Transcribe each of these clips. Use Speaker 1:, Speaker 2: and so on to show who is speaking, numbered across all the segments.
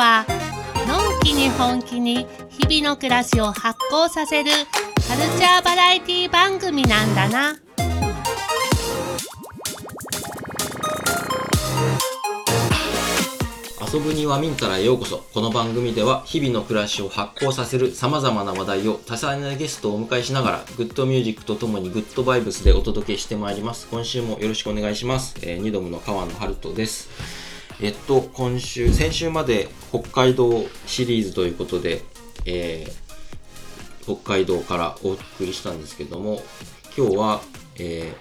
Speaker 1: はのんきに本気に日々の暮らしを発酵させるカルチャーバラエティ番組なんだな。
Speaker 2: 遊ぶにはミンタラへようこそ。この番組では日々の暮らしを発酵させるさまざまな話題を多彩なゲストをお迎えしながらグッドミュージックとともにグッドバイブスでお届けしてまいります。今週もよろしくお願いします、えー、ニドムの川野春人です。えっと今週先週まで北海道シリーズということで、えー、北海道からお送りしたんですけども今日は、え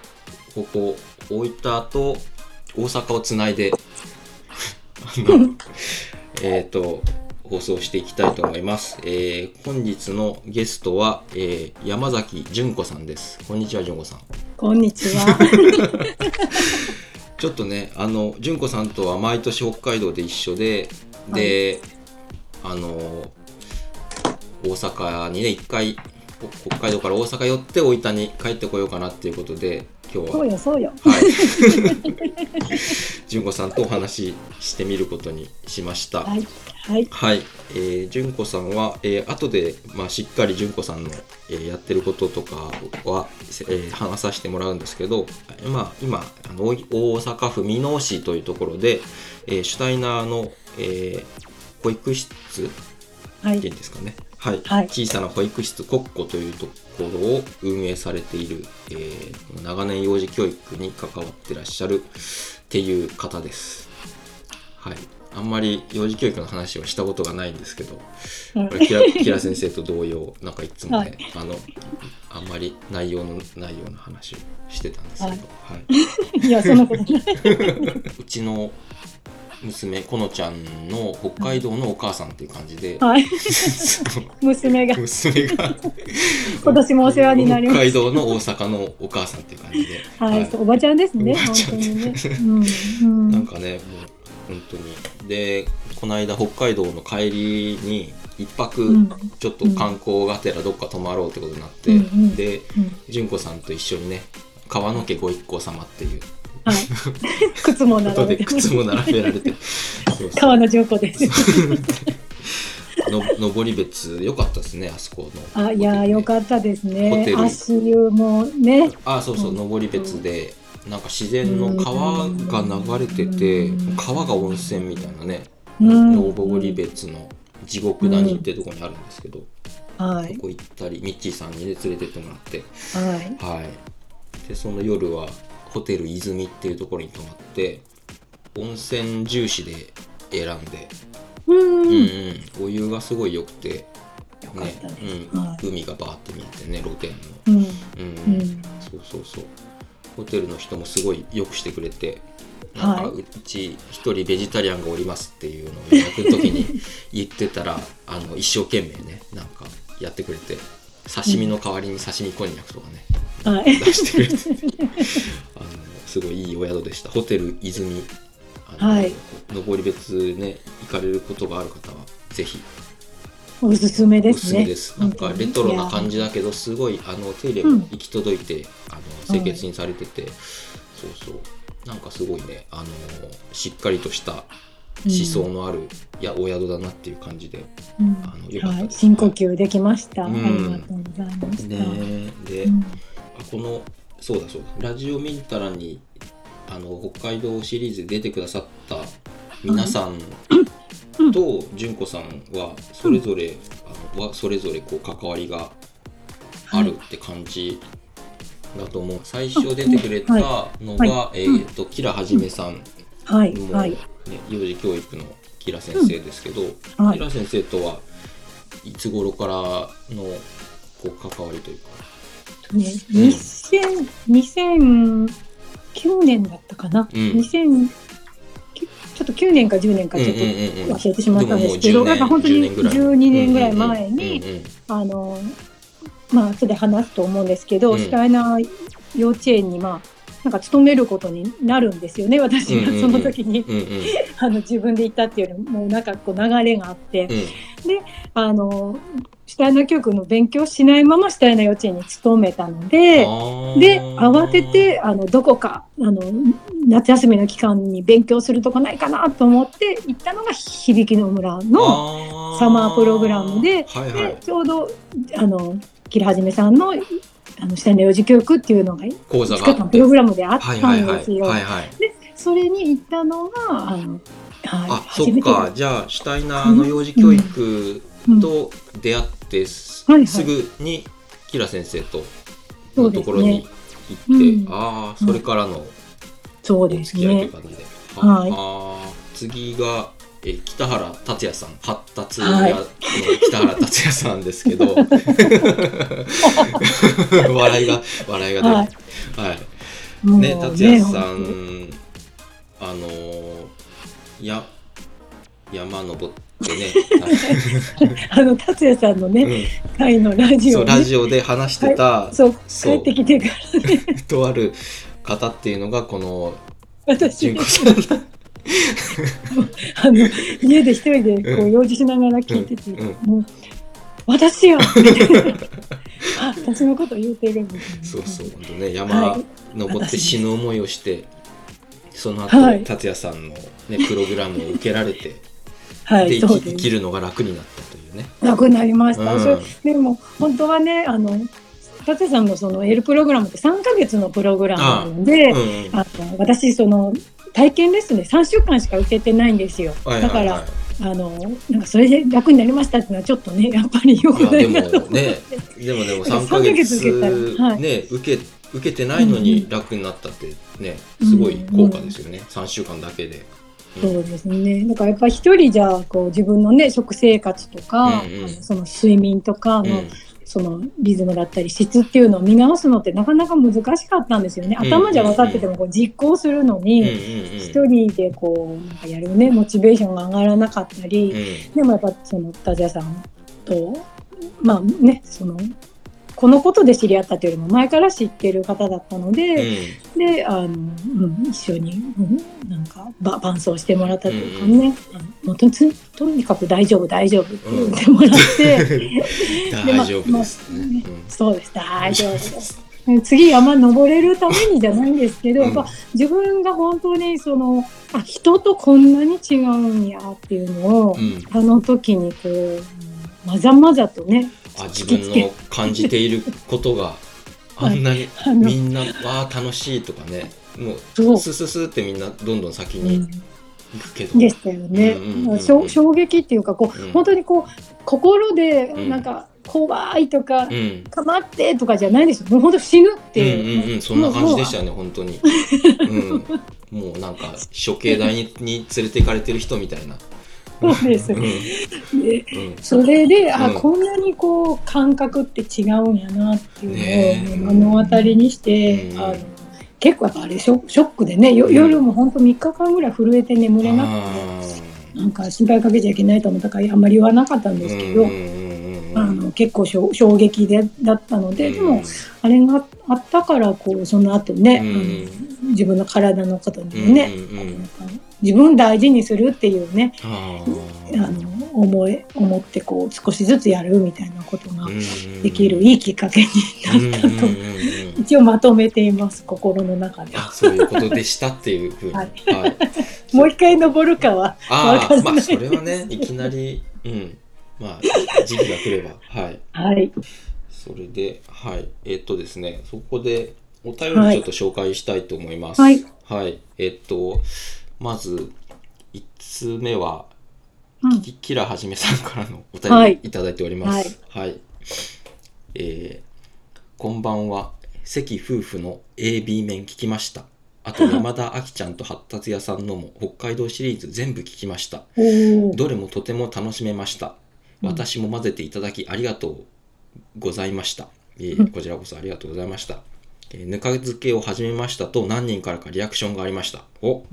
Speaker 2: ー、ここ大分と大阪をつないで えっと、放送していきたいと思います。えー、本日のゲストは、えー、山崎純子さんです。こんにちは、純子さん。
Speaker 3: こんにちは。
Speaker 2: ちょっとね、あの、純子さんとは毎年北海道で一緒で、で、はい、あの、大阪にね、一回、北海道から大阪寄って大分に帰ってこようかなっていうことで、今日は。
Speaker 3: そうよ、そうよ。
Speaker 2: はい。純子さんとお話ししてみることにしました。
Speaker 3: はい。はい。
Speaker 2: はい。えー、純子さんは、えー、後で、まあ、しっかり純子さんの、えー、やってることとかは、えー、話させてもらうんですけど、まあ、今、あの大阪府箕面市というところで、えー、シュタイナーの、えー、保育室はい、ですかね。はい、はい、小さな保育室国庫というところを運営されている、えー、長年幼児教育に関わってらっしゃるっていう方です。はい。あんまり幼児教育の話をしたことがないんですけど、これキラ キラ先生と同様、なんかいつもね、はい、あの、あんまり内容のないような話をしてたんですけど、はい。
Speaker 3: はい、いや、そんなことない。
Speaker 2: うちの娘このちゃんの北海道のお母さんっていう感じで、
Speaker 3: はい、娘が。
Speaker 2: 娘が。
Speaker 3: 今年もお世話になり
Speaker 2: ます。北海道の大阪のお母さんっていう感じで、
Speaker 3: はい、はい、おばちゃんですね。
Speaker 2: 本当にね、うん、なんかねもう本当に。でこの間北海道の帰りに一泊ちょっと観光がてらどっか泊まろうってことになって、うん、で純子さんと一緒にね川野家ご一行様っていう
Speaker 3: はい、靴も並べて。
Speaker 2: 靴も並べられて。
Speaker 3: 川の上皇です。
Speaker 2: の登別良かったですねあそこ
Speaker 3: の。あいや良かったですね。足湯もね。
Speaker 2: あそうそう登別でなんか自然の川が流れてて川が温泉みたいなね登別の地獄谷ってとこにあるんですけど、
Speaker 3: はい、
Speaker 2: そこ行ったりミッチーさんにね連れてってもらって。
Speaker 3: はい、
Speaker 2: はい、でその夜はホテル泉っていうところに泊まって温泉重視で選んで。
Speaker 3: うん、うん
Speaker 2: お湯がすごい良くて
Speaker 3: ね、
Speaker 2: うん。はい、海がバーって見えてね露天の、
Speaker 3: うん、うん
Speaker 2: うん、そうそうそう。ホテルの人もすごいよくしてくれてなんかうち一人ベジタリアンがおりますっていうのを予約の時に言ってたらあの一生懸命ねなんかやってくれて刺身の代わりに刺身こんにゃくとかね、
Speaker 3: はい、
Speaker 2: 出してくれて。あのすごいいいお宿でした。ホテル泉。
Speaker 3: はい、
Speaker 2: 登別ね行かれることがある方はぜひ。
Speaker 3: おすすめです
Speaker 2: ね。です。なんかレトロな感じだけどすごいあの手入れも行き届いて、うん、あの清潔にされてて、そうそう。なんかすごいねあのしっかりとした思想のある、やお宿だなっていう感じで、
Speaker 3: うん、あのよかったはい、深呼吸できました。うん、ありがとうございました。
Speaker 2: ねで、うん、このそうだそうだ。ラジオミンタラにあの北海道シリーズで出てくださった皆さんと純子さんはそれぞれ、あのはそれぞれこう関わりがあるって感じだと思う、最初出てくれたのが、えっ、とキラはじめさん
Speaker 3: はい。はい、ね、
Speaker 2: 幼児教育のキラ先生ですけど、はい、キラ先生とはいつ頃からのこう関わりというか。
Speaker 3: ね、2000 2009年だったかな、うん、2000ちょっと9年か10年かちょっと忘れてしまったんですけど、なんか本当に12年ぐらい。前に、あの、まあ、後で話すと思うんですけど、うん、シュタイナー幼稚園に、まあ、なんか勤めることになるんですよね、私がその時に、あの自分で行ったっていうよりも、なんかこう流れがあって、うん、で、あの、シュタイナー教育の勉強しないままシュタイナー幼稚園に勤めたので、で、慌てて、あの、どこか、あの、夏休みの期間に勉強するとこないかなと思って行ったのが響きの村のサマープログラムで、はいはい、でちょうど、あの、キラはじめさんのあの、シュタイナー幼児教育っていうのが、
Speaker 2: 講座が
Speaker 3: プログラムであったんですよ。で、それに行ったのが、あの、
Speaker 2: はい、あ、そっか。じゃあ、シュタイナーの幼児教育と出会って、すぐにキラ先生とのところに行って、ねうん、ああ、それからの
Speaker 3: そうですね。という感じで。
Speaker 2: はい、あ次が、え北原達也さん発達や、は い、北原達也さんですけど。笑いが笑いが出る、はい、はい、ね達也さんあのや山登ってね
Speaker 3: あの達也さんのね、うん、会のラジオ、
Speaker 2: ね、ラジオで話してた、
Speaker 3: はい、そう帰ってきてから、ね、
Speaker 2: とある方っていうのがこの
Speaker 3: 私 あの家で一人でこう用事しながら聞いてて、うん、もう私よ! あ私のこと言うてるみたいな
Speaker 2: そうそう本当ね山登って死ぬ思いをして、はい、その後、はい、達也さんの、ね、プログラムを受けられて、はい、で生き生きるのが楽になったというね。
Speaker 3: 楽になりました、うん、でも本当はねあの達也さんのその L プログラムって3か月のプログラムなんで、あうん、あの私その体験レッスンで3週間しか受けてないんですよ。はいはいはい、だからあのなんかそれで楽になりましたっていうのはちょっとねやっぱりよくないなと思って
Speaker 2: ねでもでも3か月受けたら、はい、ね受け受けてないのに楽になったってね、すごい効果ですよね、うんうん、3週間だけで。
Speaker 3: そうですね。だからやっぱり一人じゃこう自分のね食生活とか、うんうん、その睡眠とかの、うんそのリズムだったり質っていうのを見直すのってなかなか難しかったんですよね。頭じゃ分かっててもこう実行するのに一人でこうなんかやるねモチベーションが上がらなかったり、でもやっぱその田谷さんとまあねそのこのことで知り合ったというよりも前から知ってる方だったので、うん、であの、うん、一緒に、うん、なんか伴走してもらったというかね、うん、もうととにかく大丈夫大丈夫って言ってもらって、
Speaker 2: 大丈夫です、
Speaker 3: ね。そうです。大丈夫です。次山登れるためにじゃないんですけど、やっぱ自分が本当にそのあ人とこんなに違うんやっていうのを、あの時にこうまざまざとね
Speaker 2: あ自分の感じていることが あんなにみんな、わあ楽しいとかね。もうスススってみんなどんどん先に行くけど、
Speaker 3: うん、でしたよね、衝撃っていうかこう、うん、本当にこう心でなんか、怖いとか、うん、かまってとかじゃないですよ。もう本当死ぬって
Speaker 2: いう,、うんうんうん、そんな感じでしたよね本当に、うん、もうなんか処刑台にに連れて行かれてる人みたいな
Speaker 3: そうです。で、それで、あ、こんなにこう感覚って違うんやなっていうのを目の当たりにして、あの結構やっぱあれショショックでね、夜も本当3日間ぐらい震えて眠れなくて、なんか心配かけちゃいけないと思ったからあんまり言わなかったんですけど。あの結構衝撃でだったので、でもあれがあったからこうその後ね、うん、自分の体のことにもね、自分大事にするっていうねあの思い思ってこう少しずつやるみたいなことができるいいきっかけになったと。一応まとめています心の中で
Speaker 2: あそういうことでしたっていうふうに、はい。
Speaker 3: はい、もう一回登るかは
Speaker 2: ああまあそれはねいきなりうん。まあ時期が来れば。はい、
Speaker 3: はい、
Speaker 2: それではい。えー、っとですねそこでお便りちょっと紹介したいと思います。はい、はい、えー、っとまず1つ目は、うん、キラはじめさんからのお便りいただいております。はい。はい、えー、こんばんは。関夫婦の AB 面聞きました。あと山田あきちゃんと発達屋さんのも 北海道シリーズ全部聞きました。どれもとても楽しめました。私も混ぜていただきありがとうございました。えー、こちらこそありがとうございました。えー、ぬか漬けを始めましたと何人からかリアクションがありました。お、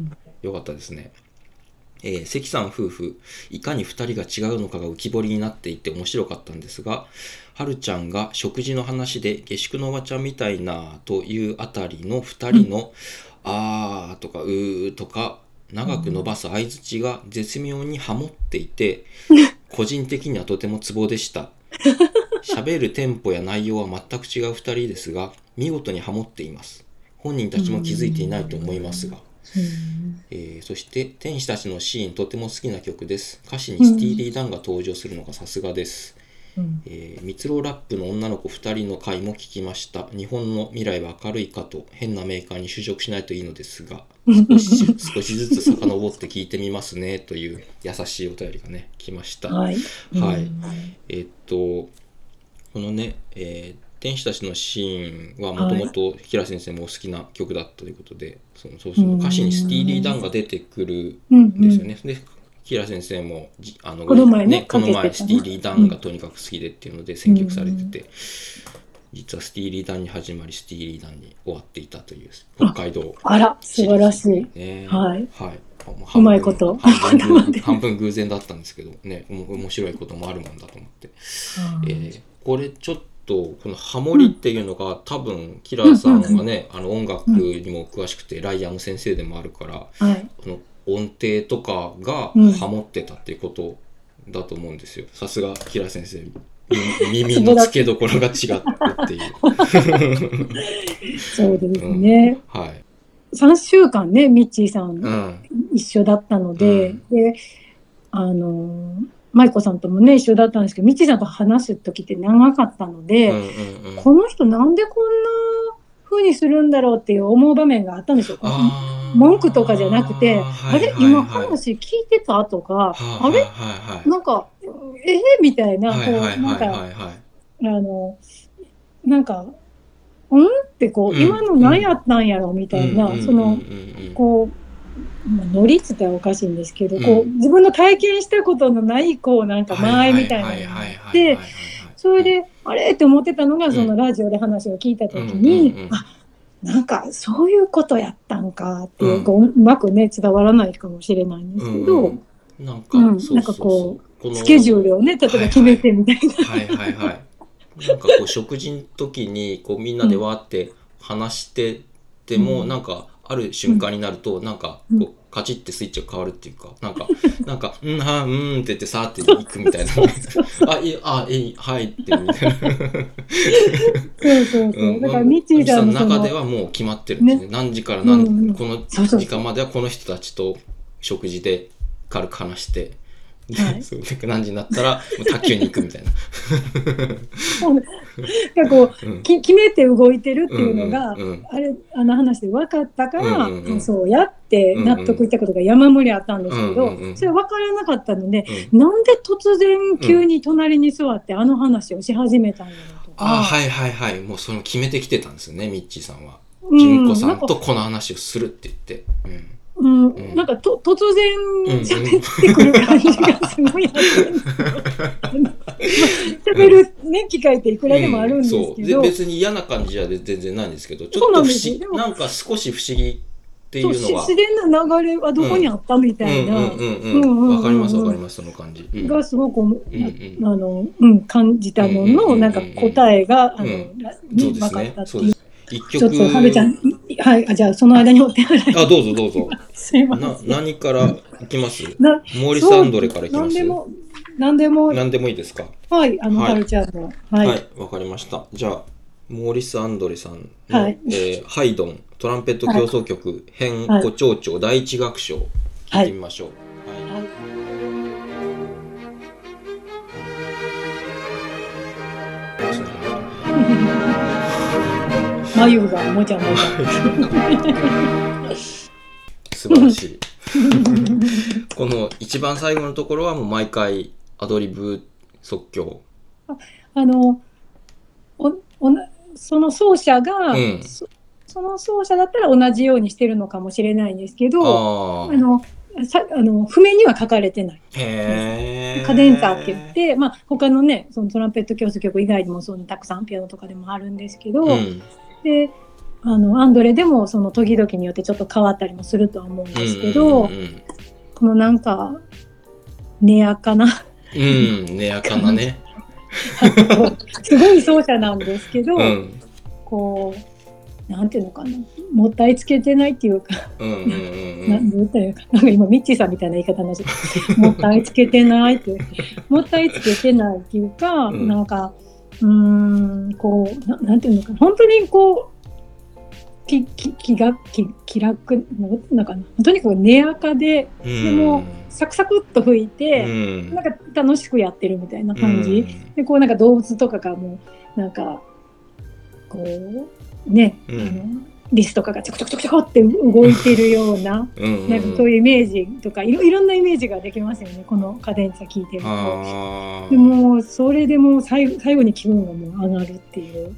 Speaker 2: よかったですね。えー、関さん夫婦、いかに2人が違うのかが浮き彫りになっていて面白かったんですが、はるちゃんが食事の話で下宿のおばちゃんみたいなというあたりの2人の、うん、あーとかうーとか長く伸ばす相づちが絶妙にハモっていて、個人的にはとてもツボでした。喋るテンポや内容は全く違う2人ですが見事にハモっています本人たちも気づいていないと思いますが、えー、そして天使たちのシーンとても好きな曲です。歌詞にスティーリー・ダンが登場するのがさすがです、えー、蜜ろラップの女の子2人の回も聞きました。日本の未来は明るいかと変なメーカーに就職しないといいのですが少し 少しずつ遡って聞いてみますねという優しいお便りがね来ました。
Speaker 3: はい。
Speaker 2: はい。えーっとこのね、えー天使たちのシーンはもともと平先生もお好きな曲だったということで、そのそうその歌詞にスティーリー・ダンが出てくる
Speaker 3: うん
Speaker 2: んですよね。で平先生もじあの
Speaker 3: この前ね
Speaker 2: この前スティーリー・ダンがとにかく好きでっていうので選曲されてて、実はスティーリー・ダンに始まりスティーリー・ダンに終わっていたという北海道
Speaker 3: あら、素晴らしい。
Speaker 2: ね。
Speaker 3: はい。
Speaker 2: はい。
Speaker 3: うまいこと
Speaker 2: 半分偶半分偶然だったんですけどね、面白いこともあるもんだと思って。えーこれちょっとこのハモリっていうのが、多分キラーさんはね、あの音楽にも詳しくて、ライアム先生でもあるから
Speaker 3: はい。
Speaker 2: この音程とかが
Speaker 3: うん
Speaker 2: ハモってたっていうことだと思うんですよ。さすがキラー先生み 耳の付けどころが違ってっていう。
Speaker 3: そうですね。
Speaker 2: はい。
Speaker 3: 3週間ね、ミッチーさん
Speaker 2: うん。
Speaker 3: 一緒だったので、
Speaker 2: うん
Speaker 3: で、あの、舞子さんともね、一緒だったんですけど、ミッチーさんと話す時って長かったので、
Speaker 2: うんうんうん。
Speaker 3: この人なんでこんな風にするんだろうっていう思う場面があったんですよ。文句とかじゃなくて、あれ、今
Speaker 2: はい
Speaker 3: 話聞いてたとか、
Speaker 2: はい
Speaker 3: あれ
Speaker 2: はいはい。はい
Speaker 3: なんか、えー、みたいな、こ、
Speaker 2: はいうはい
Speaker 3: なんか、
Speaker 2: はいはい。はい
Speaker 3: あの、なんか、うん？ってこう、
Speaker 2: うん。
Speaker 3: 今の何やったんやろみたいな、その、こう、まあ、ノリっつったらおかしいんですけど、こう、
Speaker 2: うん。
Speaker 3: 自分の体験したことのない、こう、なんか、間合いみたいなのがあって、それで、あれ？って思ってたのが、そのラジオで話を聞いたときに、
Speaker 2: うん
Speaker 3: あ、なんか、そういうことやったんかっていう、
Speaker 2: うん。
Speaker 3: こう、うまくね、伝わらないかもしれないんですけど、
Speaker 2: うんなんか、
Speaker 3: うん
Speaker 2: そう
Speaker 3: なんかこ
Speaker 2: この
Speaker 3: スケジュールをね、例えば決めてみたいな。
Speaker 2: はいはいはい。なんかこう食事の時にこうみんなでわーって話してても、
Speaker 3: うん。
Speaker 2: なんかある瞬間になると、なんか
Speaker 3: うん
Speaker 2: こうカチッてスイッチが変わるっていうか、なんか、なんか、うん、はうんって言ってさーって行くみたいな。あ、いい、あ、いい、はいってみたいな。
Speaker 3: そうそうそう。だから、ミッチーさんの
Speaker 2: 中ではもう決まってるんですね。何時から何、この時間まではこの人たちと食事で軽く話して、で
Speaker 3: はい。
Speaker 2: そうで何時になったらもう卓球に行くみたいな。
Speaker 3: なんかこう、
Speaker 2: うん。
Speaker 3: き決めて動いてるっていうのが、
Speaker 2: うんうんうん
Speaker 3: あれ、あの話で分かったから、
Speaker 2: うんうんうん。
Speaker 3: そうやって納得いったことが山盛りあったんですけど、
Speaker 2: うんうんうん。
Speaker 3: それ分からなかったので、
Speaker 2: うん。
Speaker 3: なんで突然急に隣に座ってあの話をし始めたんやろとか。
Speaker 2: ああはいはいはい。もうそれも決めてきてたんですよねミッチーさんは。
Speaker 3: うん。
Speaker 2: 純子さんとこの話をするって言って、
Speaker 3: うん
Speaker 2: うん。
Speaker 3: なんかと突然
Speaker 2: うん
Speaker 3: 喋ってくる感じがすごいあって、喋るね、機会っていくらでもあるんです
Speaker 2: そう
Speaker 3: けど、
Speaker 2: で別に嫌な感じじゃ全然ないんですけどちょっと不思なんか少し不思議ってい
Speaker 3: そう
Speaker 2: うのは。
Speaker 3: 自然な流れはどこにあったみたいな、
Speaker 2: うんうんうんうん
Speaker 3: うん。うんうん
Speaker 2: わかりますわかりますその感じ、うん。
Speaker 3: がすごく、
Speaker 2: うんうん
Speaker 3: あの、うん、感じたの
Speaker 2: うんうんうんうん
Speaker 3: の、なんか答えが、あの、
Speaker 2: うん。うです
Speaker 3: ね。分かっ
Speaker 2: ね
Speaker 3: たっていう。
Speaker 2: 一
Speaker 3: ちょっ
Speaker 2: 曲
Speaker 3: と、はべちゃん、いはい、あじゃあ、その間にお手洗い。
Speaker 2: あどうぞどうぞ。
Speaker 3: すいません。
Speaker 2: な何からいきます？
Speaker 3: な
Speaker 2: モーリス・アンドレからいきます？
Speaker 3: なんでも、なんでも、
Speaker 2: 何でもいいですか？
Speaker 3: はい、あの、
Speaker 2: はい。
Speaker 3: カルチャーの。は
Speaker 2: はいい、わ、かりました。じゃあ、モーリス・アンドレさんの、
Speaker 3: はい。
Speaker 2: えーハイドン、トランペット協奏曲、編
Speaker 3: はい。
Speaker 2: 古長調第一楽章、聞いてみましょう。はい。
Speaker 3: はい眉がもじゃもじ
Speaker 2: 素晴らしい。この一番最後のところはもう毎回アドリブ即興。
Speaker 3: ゃ。あの、お、おな、その奏者が、
Speaker 2: うん
Speaker 3: そその奏者だったら同じようにしてるのかもしれないんですけど、
Speaker 2: ああ。
Speaker 3: あの、さあの譜面には書かれてない。カデンツァって言って、まあ、他のね、そのトランペット教室曲以外にもそうにたくさんピアノとかでもあるんですけど、
Speaker 2: うん。
Speaker 3: で、あの、アンドレでもその時々によってちょっと変わったりもするとは思うんですけど、
Speaker 2: うんうんうん
Speaker 3: このなんか、ねやかな、
Speaker 2: うん、うん、ねやかなね。
Speaker 3: すごい奏者なんですけど、
Speaker 2: うん。
Speaker 3: こう、なんていうのかな。もったいつけてないっていうか、
Speaker 2: うんうんうん
Speaker 3: なん。どう言ったらいいか。なんか今ミッチーさんみたいな言い方になっちゃった。もったいつけてないってもったいつけてないっていうか、
Speaker 2: うん。
Speaker 3: なんかうーんこうななんていうのかな。本当にこうきき気が気気楽なんかな。とにかく根垢で
Speaker 2: うん。
Speaker 3: でもサクサクっと吹いて、
Speaker 2: うん。
Speaker 3: なんか楽しくやってるみたいな感じ、
Speaker 2: うん。
Speaker 3: でこうなんか動物とかがもうなんかこうね、
Speaker 2: うん。
Speaker 3: あのリスとかがちょこちょこちょこちょこって動いてるような
Speaker 2: うん
Speaker 3: なんかそういうイメージとかいろいろんなイメージができますよねこのカデンツァ聞いてると。でもそれでもう最後最後に気分がもう上がるっていう。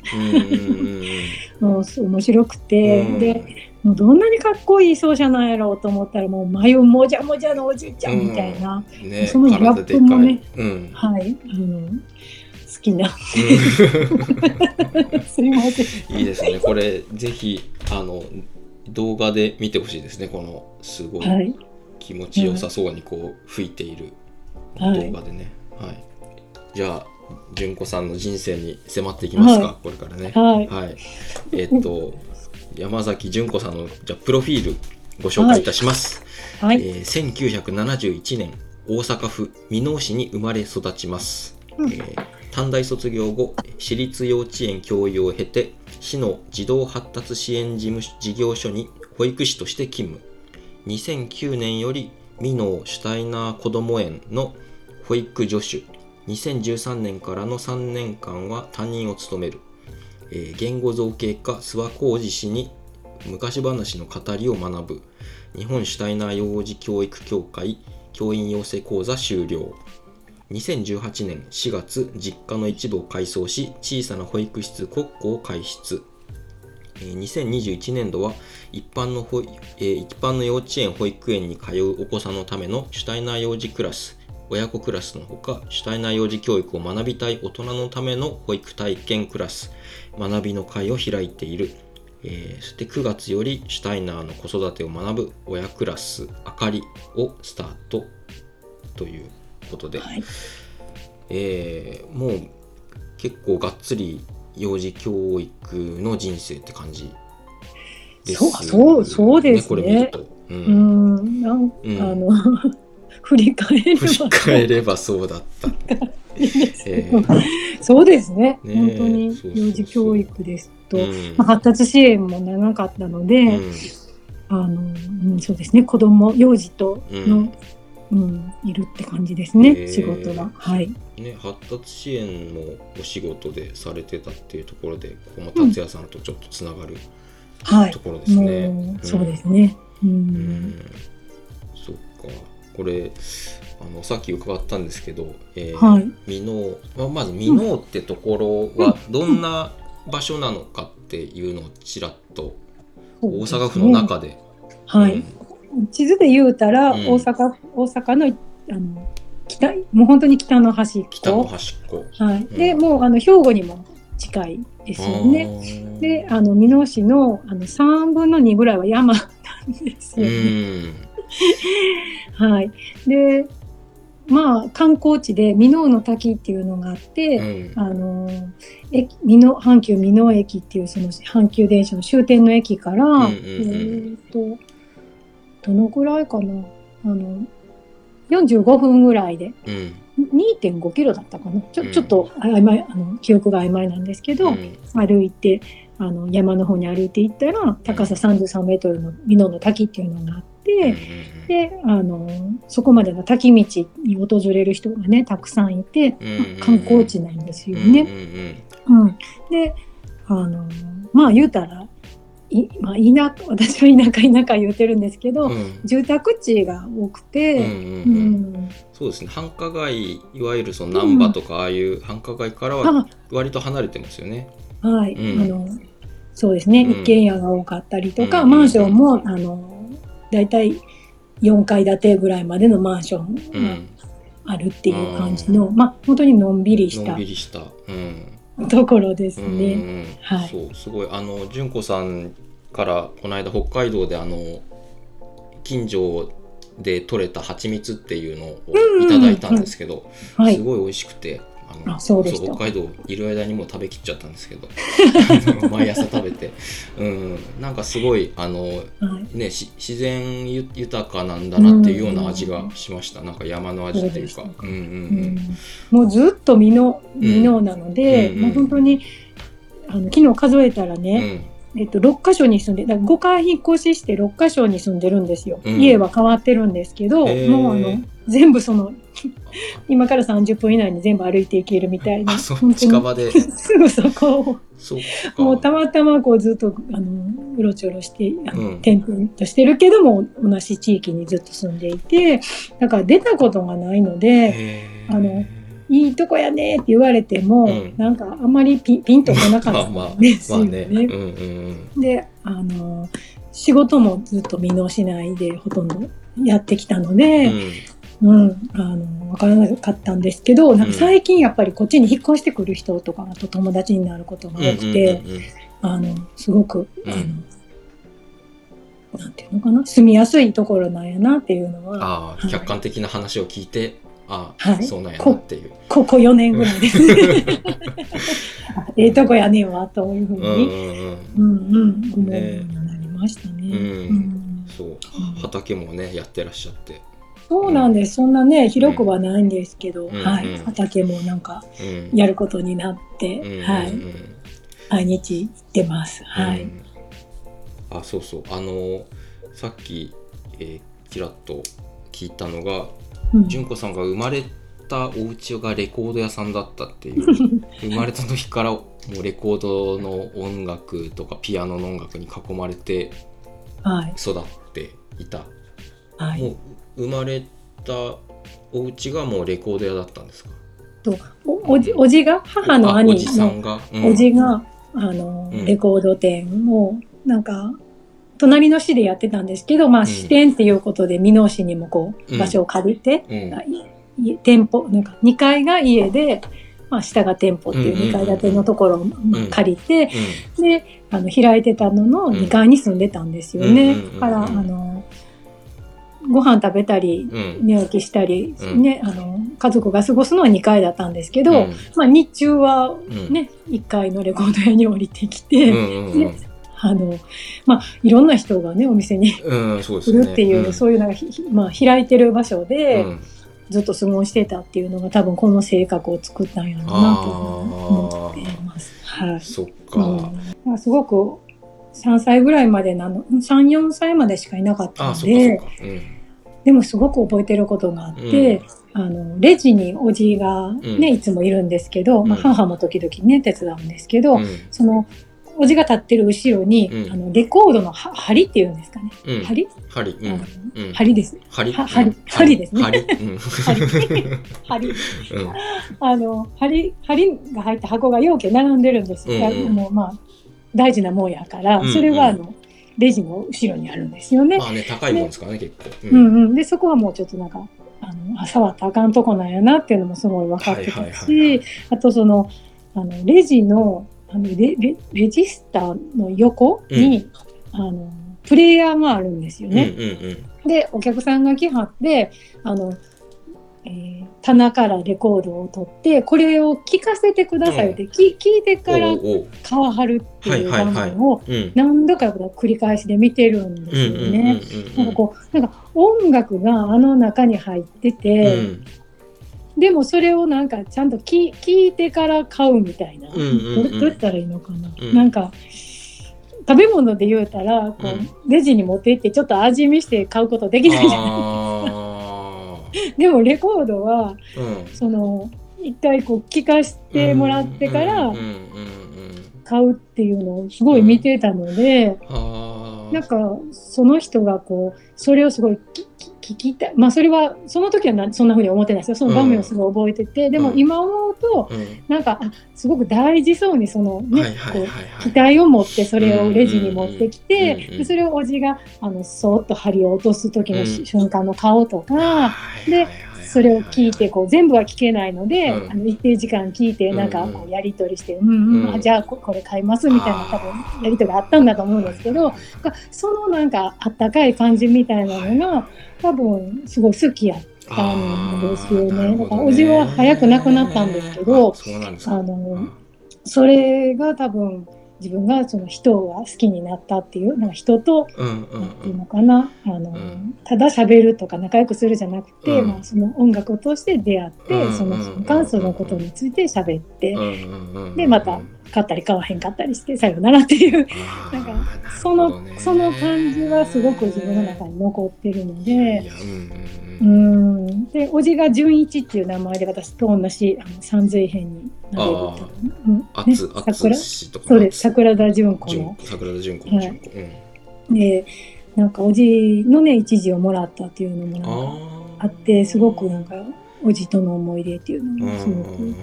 Speaker 3: もうす面白くて、
Speaker 2: うん。
Speaker 3: でもうどんなにかっこいい奏者なんやろうと思ったらもう眉もじゃもじゃのおじいちゃんみたいな、
Speaker 2: うん。ね
Speaker 3: そのギャップもね。
Speaker 2: 体でかい。うん。
Speaker 3: はい。あの好きな すいません。
Speaker 2: いいですね。これぜひあの動画で見てほしいですね。このすごい
Speaker 3: はい
Speaker 2: 気持ちよさそうにこう吹いている
Speaker 3: はい
Speaker 2: 動画でね。はい。じゃあ純子さんの人生に迫っていきますか。
Speaker 3: は
Speaker 2: これからね。
Speaker 3: はい
Speaker 2: はい。えっと山崎純子さんのじゃあプロフィールご紹介いたします。
Speaker 3: はい
Speaker 2: えー1971年大阪府箕面市に生まれ育ちます、
Speaker 3: うん
Speaker 2: えー短大卒業後私立幼稚園教諭を経て市の児童発達支援事務事業所に保育士として勤務。2009年より箕面シュタイナーこども園の保育助手。2013年からの3年間は担任を務める、えー言語造形家諏訪浩二氏に昔話の語りを学ぶ。日本シュタイナー幼児教育協会教員養成講座終了。2018年4月実家の一部を改装し小さな保育室国庫を開設えー2021年度は一般の保えー一般の幼稚園保育園に通うお子さんのためのシュタイナー幼児クラス親子クラスのほかシュタイナー幼児教育を学びたい大人のための保育体験クラス学びの会を開いている。えーそして9月よりシュタイナーの子育てを学ぶ親クラスあかりをスタート。ということで、
Speaker 3: はい。
Speaker 2: えーもう結構がっつり幼児教育の人生って感じです
Speaker 3: そうそうそうですね。
Speaker 2: これ見ると。う
Speaker 3: うん。んなん
Speaker 2: うん。
Speaker 3: あの 振り返れば。
Speaker 2: 振り返ればそうだった。え ー
Speaker 3: そうですね。
Speaker 2: ね
Speaker 3: 本当に幼児教育ですと、
Speaker 2: うん。
Speaker 3: まあ、発達支援も長かったので、
Speaker 2: うん。
Speaker 3: あのうん、そうですね。子供幼児との、うんいるって感じですね、
Speaker 2: へー。
Speaker 3: 仕事ははい。
Speaker 2: ね、発達支援もお仕事でされてたっていうところでここも達也さんとちょっとつながる
Speaker 3: はい。
Speaker 2: ところですね。
Speaker 3: もうそうですね。うん、
Speaker 2: うん。そっか。これあのさっき伺ったんですけど、えー
Speaker 3: はい。
Speaker 2: 箕面まあまず箕面ってところはどんな場所なのかっていうのをちらっと大阪府の中で。
Speaker 3: はい、地図で言うたら、
Speaker 2: うん。
Speaker 3: 大阪大阪のあの北もう本当に北の端っこ。
Speaker 2: 北の端っこ。
Speaker 3: はい、で
Speaker 2: うん。
Speaker 3: もうあの兵庫にも近いですよね。
Speaker 2: ね
Speaker 3: であの箕面市のあの3分の2ぐらいは山なんです
Speaker 2: う
Speaker 3: よね。
Speaker 2: ん。
Speaker 3: はい、でまあ観光地で箕面の滝っていうのがあって、
Speaker 2: うん。
Speaker 3: あの駅美濃阪急箕面駅っていうその阪急電車の終点の駅から、
Speaker 2: んうんうん
Speaker 3: えーとどのぐらいかな？あの45分ぐらいで。
Speaker 2: うん。
Speaker 3: 2.5キロだったかな？ちょ,、
Speaker 2: うん。
Speaker 3: ちょっと曖昧あの記憶が曖昧なんですけど、
Speaker 2: うん。
Speaker 3: 歩いてあの山の方に歩いていったら高さ33メートルの美濃の滝っていうのがあって、であのそこまでの滝道に訪れる人がねたくさんいて、
Speaker 2: うんうんうん
Speaker 3: 観光地なんですよ
Speaker 2: うんうん
Speaker 3: ね。うん。であのまあ言うたらい、まあ、田私は田舎田舎言うてるんですけど、
Speaker 2: うん。うん
Speaker 3: 住宅地が多くて、
Speaker 2: そうですね。繁華街いわゆるその難波とかああいう繁華街からは
Speaker 3: あ
Speaker 2: 割と離れてますよね。
Speaker 3: はい、
Speaker 2: うん。
Speaker 3: あのそうですね、
Speaker 2: うん。
Speaker 3: 一軒家が多かったりとか、
Speaker 2: うん
Speaker 3: マンションもあのだいたい4階建てぐらいまでのマンション
Speaker 2: うん。
Speaker 3: があるっていう感じの、まあ本当にのんびりし
Speaker 2: の
Speaker 3: た
Speaker 2: んびりした。うん
Speaker 3: ところです
Speaker 2: うん
Speaker 3: ね。
Speaker 2: うん。
Speaker 3: はい。
Speaker 2: そうすごい。あの純子さんからこの間北海道であの近所で採れた蜂蜜っていうのをいただいたんですけど、
Speaker 3: はい。
Speaker 2: すごい美味しくてあの
Speaker 3: あそうでした。
Speaker 2: 北海道いる間にもう食べきっちゃったんですけど。毎朝食べて、うん、なんかすごいあの、
Speaker 3: はい。
Speaker 2: ね、し自然ゆ豊かなんだなっていうような味がしました、なんか山の味っていうか。
Speaker 3: そうで
Speaker 2: うんうん
Speaker 3: うん。もうずっと美濃美濃なので、
Speaker 2: うん
Speaker 3: もう本当にあの昨日数えたら
Speaker 2: うん。
Speaker 3: ね、えっと、6箇所に住んでだ5回引っ越しして6箇所に住んでるんですよ、
Speaker 2: うん。
Speaker 3: 家は変わってるんですけどもうあの全部その今から30分以内に全部歩いていけるみたいな。
Speaker 2: あそ近場で。す
Speaker 3: ぐそこを
Speaker 2: そうか。
Speaker 3: もうたまたまこうずっとあのうろちょろしてあの、
Speaker 2: うん。
Speaker 3: 転々としてるけども同じ地域にずっと住んでいてだから出たことがないのであのいいとこやねって言われても、
Speaker 2: うん。
Speaker 3: なんかあんまりピンピンとこなかったんですよ
Speaker 2: まあね。
Speaker 3: であの仕事もずっと見直しないでほとんどやってきたので、うんあの分からなかったんですけどなんか最近やっぱりこっちに引っ越してくる人とかと友達になることが多くて、
Speaker 2: うんうんうんうん。
Speaker 3: あのすごく、
Speaker 2: うん。
Speaker 3: あのなんていうのかな住みやすいところなんやなっていうのは
Speaker 2: ああ、
Speaker 3: はい。
Speaker 2: 客観的な話を聞いてああ、
Speaker 3: はい。
Speaker 2: そうなんやなっていう。
Speaker 3: ここ4年ぐらいですええとこやねんわというふう
Speaker 2: うん
Speaker 3: に、
Speaker 2: うんうん。
Speaker 3: うんうん、思うよ
Speaker 2: ね
Speaker 3: うになりましたね。
Speaker 2: うん。
Speaker 3: うん。
Speaker 2: そう。畑もねやってらっしゃって、
Speaker 3: そうなんです。そんなね、広くはないんですけど、
Speaker 2: うん
Speaker 3: はい
Speaker 2: うん。
Speaker 3: 畑もなんか
Speaker 2: うん、
Speaker 3: やることになって、
Speaker 2: うん
Speaker 3: はい。
Speaker 2: うん
Speaker 3: 毎日行ってます。はい。
Speaker 2: うんあそうそうあのさっき、えー、ちらっと聞いたのが
Speaker 3: うん
Speaker 2: 純子さんが生まれたお家がレコード屋さんだったっていう 生まれた時からもうレコードの音楽とかピアノの音楽に囲まれて
Speaker 3: はい。
Speaker 2: 育っていた、
Speaker 3: はい。
Speaker 2: もう生まれたお家がもうレコード屋だったんですか？
Speaker 3: とおおじおじが母の
Speaker 2: あお
Speaker 3: 兄。
Speaker 2: じさ
Speaker 3: の
Speaker 2: んが、うん。
Speaker 3: おじが、あの、
Speaker 2: うん。
Speaker 3: レコード店を、なんか、隣の市でやってたんですけど、まあ、
Speaker 2: ん。
Speaker 3: 支店っていうことで、箕面市にもこう、
Speaker 2: うん。
Speaker 3: 場所を借りて、
Speaker 2: うん。
Speaker 3: 店舗、なんか、2階が家で、まあ、下が店舗っていう
Speaker 2: うんうんうん
Speaker 3: 2階建てのところを借りて、
Speaker 2: う
Speaker 3: で、あの、開いてたのの2階に住んでたんですよね。だから、あの、ご飯食べたり、
Speaker 2: んうん。
Speaker 3: 寝起きしたり、
Speaker 2: うん。
Speaker 3: ね、あの、家族が過ごすのは2階だったんですけど、
Speaker 2: うん。
Speaker 3: まあ日中は
Speaker 2: うん。
Speaker 3: ね、1階のレコード屋に降りてきて、
Speaker 2: うんうんうん。
Speaker 3: あの、まあいろんな人がね、お店に来
Speaker 2: ね。
Speaker 3: るっていう、
Speaker 2: ん。
Speaker 3: そういうのがひ、まあ開いてる場所で、
Speaker 2: うん。
Speaker 3: ずっと過ごしてたっていうのが多分この性格を作ったんやろうなと思っています。はい。
Speaker 2: そっ
Speaker 3: うん。
Speaker 2: か、
Speaker 3: まあすごく3歳ぐらいまでなの、3、4歳までしかいなかったので
Speaker 2: か、うん
Speaker 3: でもすごく覚えてることがあって、あの、レジにおじがね、
Speaker 2: うん。
Speaker 3: いつもいるんですけど、まあ
Speaker 2: うん
Speaker 3: 母も時々ね、手伝うんですけど、
Speaker 2: うん。
Speaker 3: その、おじが立ってる後ろに、
Speaker 2: うん。
Speaker 3: あの、レコードのは針っていうんですかね。
Speaker 2: うん。
Speaker 3: 針、
Speaker 2: 針。
Speaker 3: 針です。
Speaker 2: 針。
Speaker 3: は針。ですね。
Speaker 2: 針。うん。
Speaker 3: 針。
Speaker 2: うん。
Speaker 3: あの、針、針が入った箱が容器並んでるんですよ。
Speaker 2: うんうん
Speaker 3: もうまあ、大事なもんやから、
Speaker 2: うんうん。
Speaker 3: それはあの、レジの後ろにあるんですよね。
Speaker 2: まあね高いもんですからね結構
Speaker 3: う
Speaker 2: うん
Speaker 3: んうん。で、そこはもうちょっとなんか、あの、あ触ったらあかんとこなんやなっていうのもすごい分かってたし、あとその、あの、レジの、あのレレレジスターの横に、あの、プレイヤーがあるんですよね。
Speaker 2: うんうんうん
Speaker 3: で、お客さんが来はって、あの、えー棚からレコードを取って、これを聞かせてくださいって、き聞いてから買わはるっていう
Speaker 2: はいはいはい。
Speaker 3: 場面を
Speaker 2: うん。
Speaker 3: 何度か繰り返しで見てるんですよ
Speaker 2: うんうんうん
Speaker 3: ね。なんかこう、なんか音楽があの中に入って
Speaker 2: う
Speaker 3: て、
Speaker 2: ん。
Speaker 3: でもそれをなんかちゃんと聞聞いてから買うみたいな。
Speaker 2: うんうんうん。
Speaker 3: どどうやったらいいのかな。
Speaker 2: うん。
Speaker 3: なんか、食べ物で言うたら、こう、
Speaker 2: うん。
Speaker 3: レジに持って行ってちょっと味見して買うことできないじゃない
Speaker 2: あ
Speaker 3: でもレコードは、
Speaker 2: ーうん。
Speaker 3: その、一回こう聞かせてもらってから
Speaker 2: うんうんうんうん。
Speaker 3: 買うっていうのをすごい見てたので、
Speaker 2: あー。
Speaker 3: なんかその人がこう、それをすごい聞きたい。まあそれは、その時はなそんな風に思ってないですよ。その場面をすごい覚えてて、でも
Speaker 2: うん
Speaker 3: 今思うと、
Speaker 2: うん。
Speaker 3: なんか、あすごく大事そうにそのね、期待を持ってそれをレジに持ってき
Speaker 2: うん
Speaker 3: て
Speaker 2: うんうん。
Speaker 3: でそれをおじがあのそーっと針を落とす時の瞬間の顔とか、
Speaker 2: はい。
Speaker 3: でそれを聞いてこう全部は聞けないので、
Speaker 2: うん。
Speaker 3: あの一定時間聞いてなんかこうやり取りして、うんうん
Speaker 2: うん。
Speaker 3: あじゃあここれ買いますみたいな多分やり取りがあったんだと思うんですけど、そのなんかあったかい感じみたいなのが多分すごい好きやったんですよね。ね。だからおじは早く亡くなったんですけど、あのそれが多分自分がその人は好きになったっていうなんか人と、なんていうのかなあの、ただ喋るとか仲良くするじゃなくて、まあ、その音楽を通して出会って、その瞬間そのことについて喋って、でまた買ったり買わへんかったりしてさよならっていう。なんかそのその感じはすごく自分の中に残ってるので。うんでおじが純一っていう名前で私と同じあの三髄編になれると、
Speaker 2: う。ん。ね、桜。
Speaker 3: そうです。桜田純子の。
Speaker 2: 桜田純子の純子、は
Speaker 3: い、でなんかおじのね一時をもらったっていうのもあってすごくなんかおじとの思い出っていうのもすごく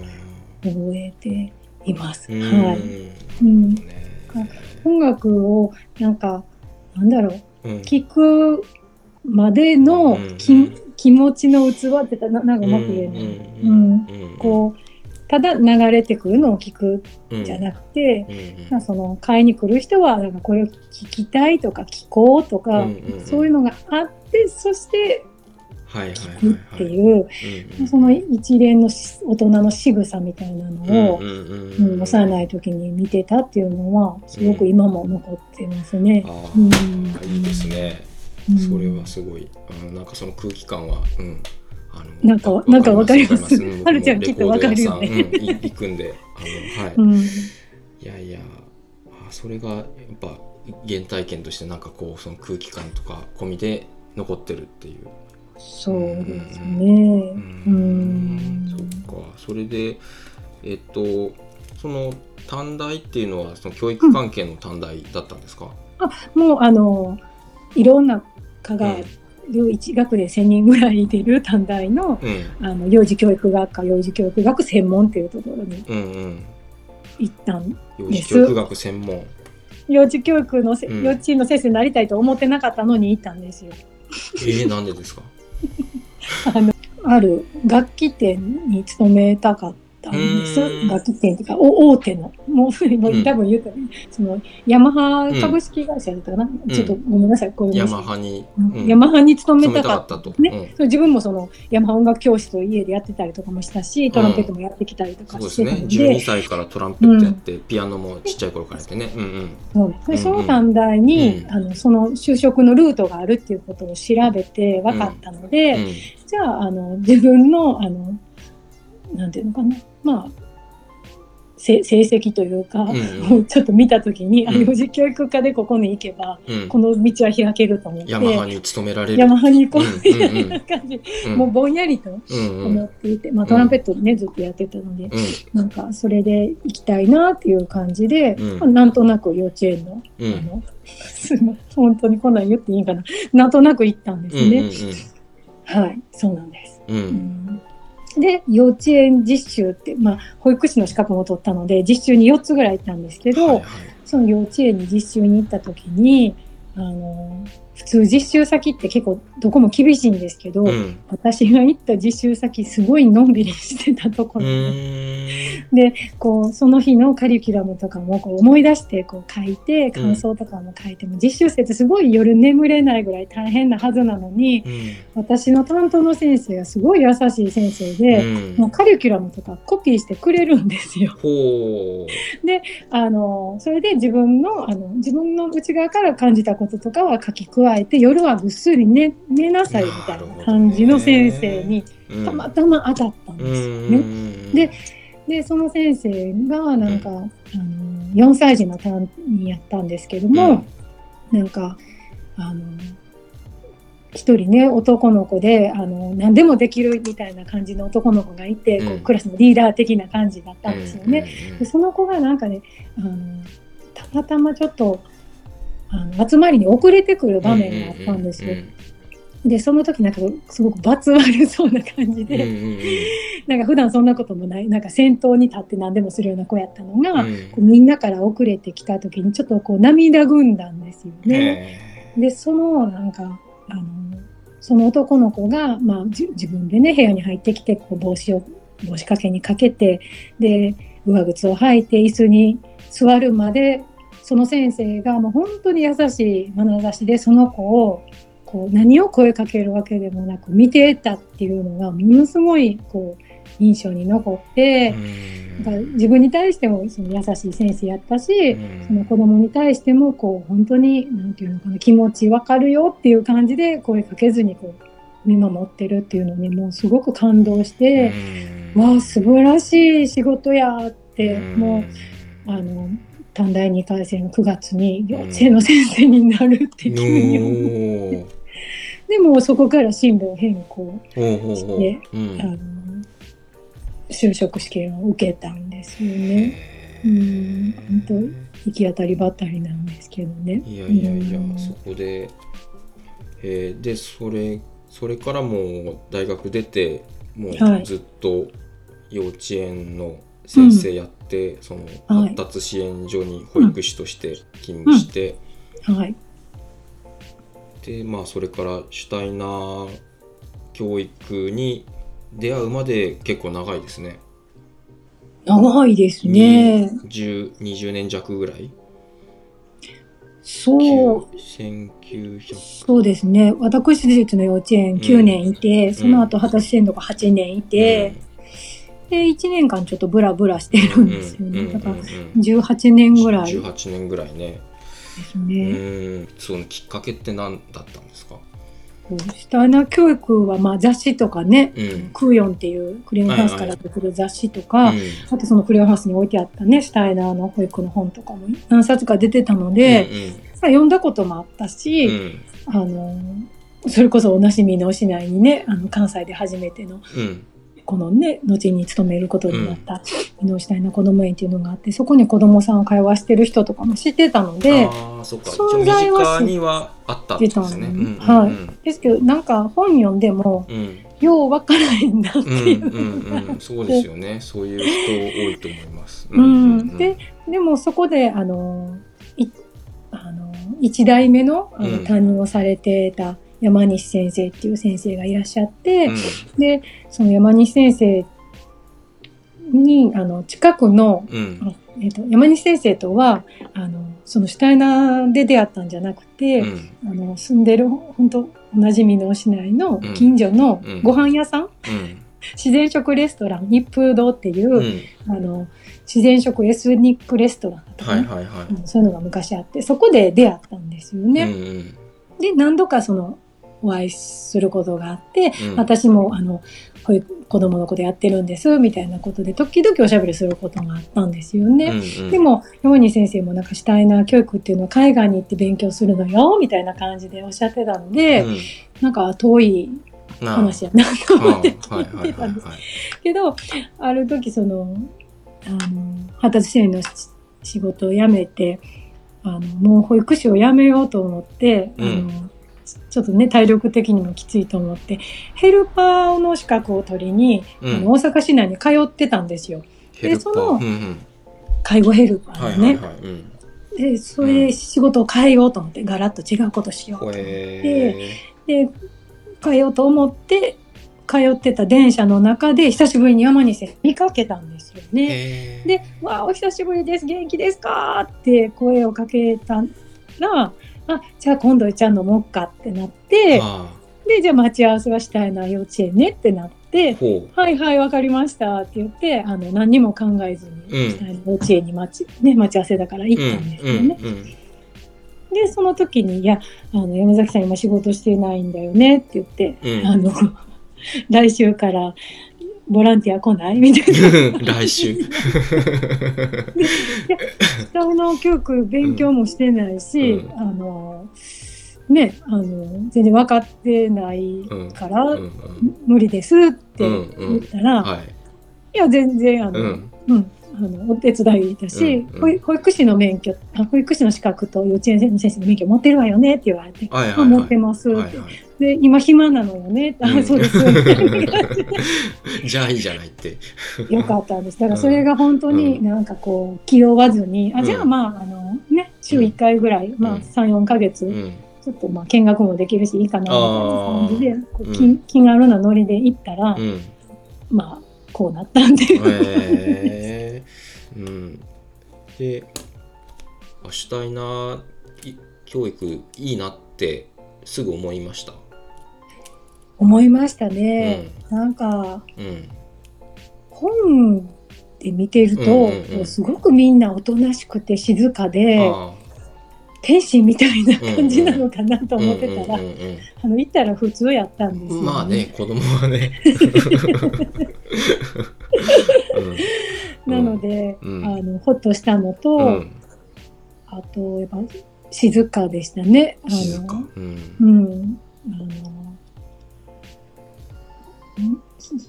Speaker 3: 覚えています。はい、うん、音楽をなんかなんだろう、聞くまでの気持ちの器ってたななんかうまく言えない、うんこうただ流れてくるのを聞くじゃなくて、まあ、その買いに来る人はなんかこれを聞きたいとか聞こうとか、そういうのがあってそして聞くっていうその一連の大人の仕草みたいなのを幼い時に見てたっていうのはすごく今も残ってますね。
Speaker 2: うん、いいですね。それはすごい、うん、なんかその空気感は、うん、
Speaker 3: あのなんかなんかわかります。はるちゃんきっとわかるよね。うん、
Speaker 2: 行くんで、あのはい、うん、いやいや、あそれがやっぱ原体験としてなんかこうその空気感とか込みで残ってるっていう。
Speaker 3: そうですね。うん。う
Speaker 2: んそっか。それでえっとその短大っていうのはその教育関係の短大だったんですか？
Speaker 3: あ、もうあのいろんな科が1学年1000人ぐらいいてる短大のうん、あの幼児教育学科幼児教育学専門っていうところに行ったんです。
Speaker 2: 幼児教育学専門
Speaker 3: 幼児教育の、うん、幼稚園の先生になりたいと思ってなかったのに行ったんですよ。
Speaker 2: えー、なんでですか？
Speaker 3: あのある楽器店に勤めたかったんです。楽器店というか大手の。もうもう多分言うと、ね、そのヤマハ株式会社だったかな、うん、ちょっとごめんなさいこ
Speaker 2: れヤマハに、
Speaker 3: うん、ヤマハに勤めたかったと。ね、うん、自分もそのヤマハ音楽教室を家でやってたりとかもしたしトランペットもやってきたりとかしてたので,、うん、
Speaker 2: でね12歳からトランペットやって、ピアノもちっちゃい頃からやってね、うん。
Speaker 3: うん、そうその短大に、あのその就職のルートがあるっていうことを調べて分かったので、じゃああの自分のあのなんていうのかな。まあ成績というか、うん、ちょっと見た時に、うん、幼児教育科でここに行けば、うん、この道は開けると思って
Speaker 2: ヤマハに勤められる。
Speaker 3: ヤマハに行こうみたいな感じ、もうぼんやりと思っていて、まあ、トランペットねずっとやってたので、なんかそれで行きたいなっていう感じで、まあ、なんとなく幼稚園の,、あの 本当にこんなん言っていいかななんとなく行ったんですね。はいそうなんです。うんで幼稚園実習って、まあ、保育士の資格も取ったので実習に4つぐらい行ったんですけど、はいはい、その幼稚園に実習に行った時にあの普通実習先って結構どこも厳しいんですけど、うん、私が行った実習先すごいのんびりしてたところででこうその日のカリキュラムとかもこう思い出してこう書いて感想とかも書いても、うん、実習生ってすごい夜眠れないぐらい大変なはずなのに、うん、私の担当の先生がすごい優しい先生で、もうカリキュラムとかコピーしてくれるんですよ。であのそれで自分のあの自分の内側から感じたこととかは書き加加えて夜はぐっすり寝寝なさいみたいな感じの先生にたまたま当たったんですよね。ででその先生がなんか、うん、あの4歳児の担任やったんですけども、うん、なんかあの一人ね男の子であの何でもできるみたいな感じの男の子がいて、うん、こうクラスのリーダー的な感じだったんですよね。でその子がなんかねあのたまたまちょっとあの集まりに遅れてくる場面があったんですよ。でその時なんかすごく罰悪そうな感じで、なんか普段そんなこともないなんか先頭に立って何でもするような子やったのが、うん、みんなから遅れてきた時にちょっとこう涙ぐんだんですよね。でそのなんかあのその男の子が、まあ、自分でね部屋に入ってきてこう帽子を帽子掛けにかけてで上靴を履いて椅子に座るまでその先生がもう本当に優しい眼差しでその子をこう何を声かけるわけでもなく見てたっていうのがものすごいこう印象に残って、だから自分に対してもその優しい先生やったし、その子供に対してもこう本当に何て言うのかな気持ち分かるよっていう感じで声かけずにこう見守ってるっていうのにもうすごく感動して、わあ素晴らしい仕事やって、もうあの短大2回生の9月に幼稚園の先生になるって急に思って。でもそこから進路変更して、あの就職試験を受けたんですよね。うん、本当行き当たりばったりなんですけどね。
Speaker 2: いやいやいや、うん、そこで、えー、でそれそれからもう大学出てもうずっと幼稚園の先生やって、はい、その発達支援所に保育士として勤務して、
Speaker 3: うん。はい、
Speaker 2: でまあそれからシュタイナー教育に出会うまで結構長いですね。
Speaker 3: 長いですね。
Speaker 2: 20年弱ぐらい。
Speaker 3: そう。そうですね。私立の幼稚園9年いて、うん、その後二十歳園とか8年いて、うん、で、1年間ちょっとブラブラしてるんですよね。だから、18年ぐらい。
Speaker 2: 18年ぐらいね。
Speaker 3: ですね。
Speaker 2: うん。そのきっかけって何だったんですか？
Speaker 3: シュタイナー教育はまあ雑誌とかね、うん、クーヨンっていうクリアンハウスから出てくる雑誌とか、はいはい、あとそのクリアンハウスに置いてあったね、シュタイナーの保育の本とかも何冊か出てたので、うんうん、読んだこともあったし、うん、あの、それこそ同じみの市内にね、あの関西で初めての、うんこのね、後に勤めることになった、伊能したいな子供園っていうのがあって、そこに子供さんを会話してる人とかも知ってたので、
Speaker 2: 存在は知ってたん
Speaker 3: ですね。はい。ですけど、なんか本読んでも、うん、ようわからへんだっていう
Speaker 2: うそうですよね。そういう人多いと思います。
Speaker 3: うん。で、でもそこで、あの、いあの一代目のあの担任をされてた、山西先生っていう先生がいらっしゃって、うん、でその山西先生にあの近くの、うん、えーと、山西先生とはあのそのシュタイナーで出会ったんじゃなくて、うん、あの住んでる本当おなじみの市内の近所のご飯屋さん、自然食レストラン一風堂っていう、あの自然食エスニックレストランとか、ねはいはいはい、そういうのが昔あってそこで出会ったんですよね。うんうん、で何度かそのお会いすることがあって、うん、私もあのこういう子供の子でやってるんですみたいなことで時々おしゃべりすることがあったんですよね。うんうん、でも山西先生もなんかしたいな教育っていうのは海外に行って勉強するのよみたいな感じでおっしゃってたので、うん、なんか遠い話やなと思って聞いてたんですけどある時そのあの発達支援の仕事を辞めてあのもう保育士を辞めようと思って、うん、あのちょっとね、体力的にもきついと思って、ヘルパーの資格を取りに、うん、大阪市内に通ってたんですよ。で、その、介護ヘルパーのね、で、それ仕事を変えようと思って、ガラッと違うことしようと思って、で、変えようと思って、通ってた電車の中で久しぶりに山西見かけたんですよね。で「わあお久しぶりです。元気ですか?」って声をかけたらあじゃあ今度ちゃん飲もうかってなってでじゃあ待ち合わせはしたいな幼稚園ねってなってはいはい分かりましたって言ってあの何にも考えずに、したいな幼稚園に待ち,、ね、待ち合わせだから行ったんですよね。うんうんうん、でその時に「いやあの山崎さん今仕事してないんだよね」って言って、あの 来週からボランティア来ない？みたい
Speaker 2: な。来週。
Speaker 3: 下の教育勉強もしてないし、うん、あの、ね、あの、全然分かってないから、うん、無理ですって言ったら、はい、いや、全然、あの、うんあのお手伝いだし、うんうん、保育士の免許保育士の資格と幼稚園の先生の免許持ってるわよねって言われて「はいはいはい、持ってます」って、はいはい、で今暇なのよねって、うん、そうです。
Speaker 2: じゃあいいじゃないって。
Speaker 3: よかったんです。だからそれが本当になんかこう気負わずに、うん、あじゃあまああのね週1回ぐらい、まあ34か月、ちょっとまあ見学もできるしいいかなみたいな感じでこう気気軽なノリで行ったら、まあこうなったんで。
Speaker 2: へうん、でシュタイナー教育いいなってすぐ思いました。
Speaker 3: 思いましたね、うん、なんか、うん、本で見てると、うんうんうん、すごくみんなおとなしくて静かで天使みたいな感じなのかなと思ってたら、あの行ったら普通やったんですよ、
Speaker 2: ね、まあね子供はね
Speaker 3: なので、うん、あのほっとしたのと、うん、あとやっぱ静かでしたね。あのうん、うん、あの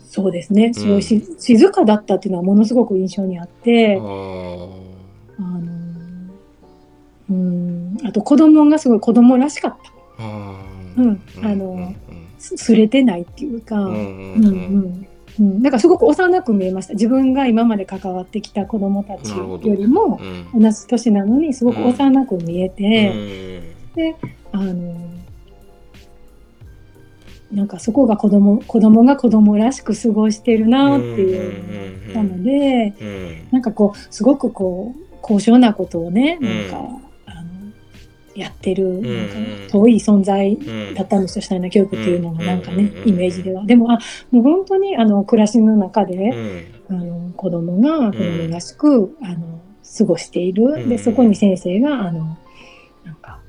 Speaker 3: そうですね、すごいし、静かだったっていうのはものすごく印象にあって、あのうん、あと子供がすごい子供らしかった。うん、あの、すれてないっていうか、うん。うんうん、なんかすごく幼く見えました。自分が今まで関わってきた子どもたちよりも同じ年なのにすごく幼く見えて、うん、であのなんかそこが子供子供が子供らしく過ごしてるなっていうなので、うん、なんかこうすごくこう高尚なことをねなんかやってる、なん。か遠い存在だったんですよ、シュタイナー教育っていうのがなんかね、イメージでは。でも、あ、もう本当にあの、暮らしの中で、あの、子供が子供らしく、あの、過ごしている。で、そこに先生が、あの、なんか、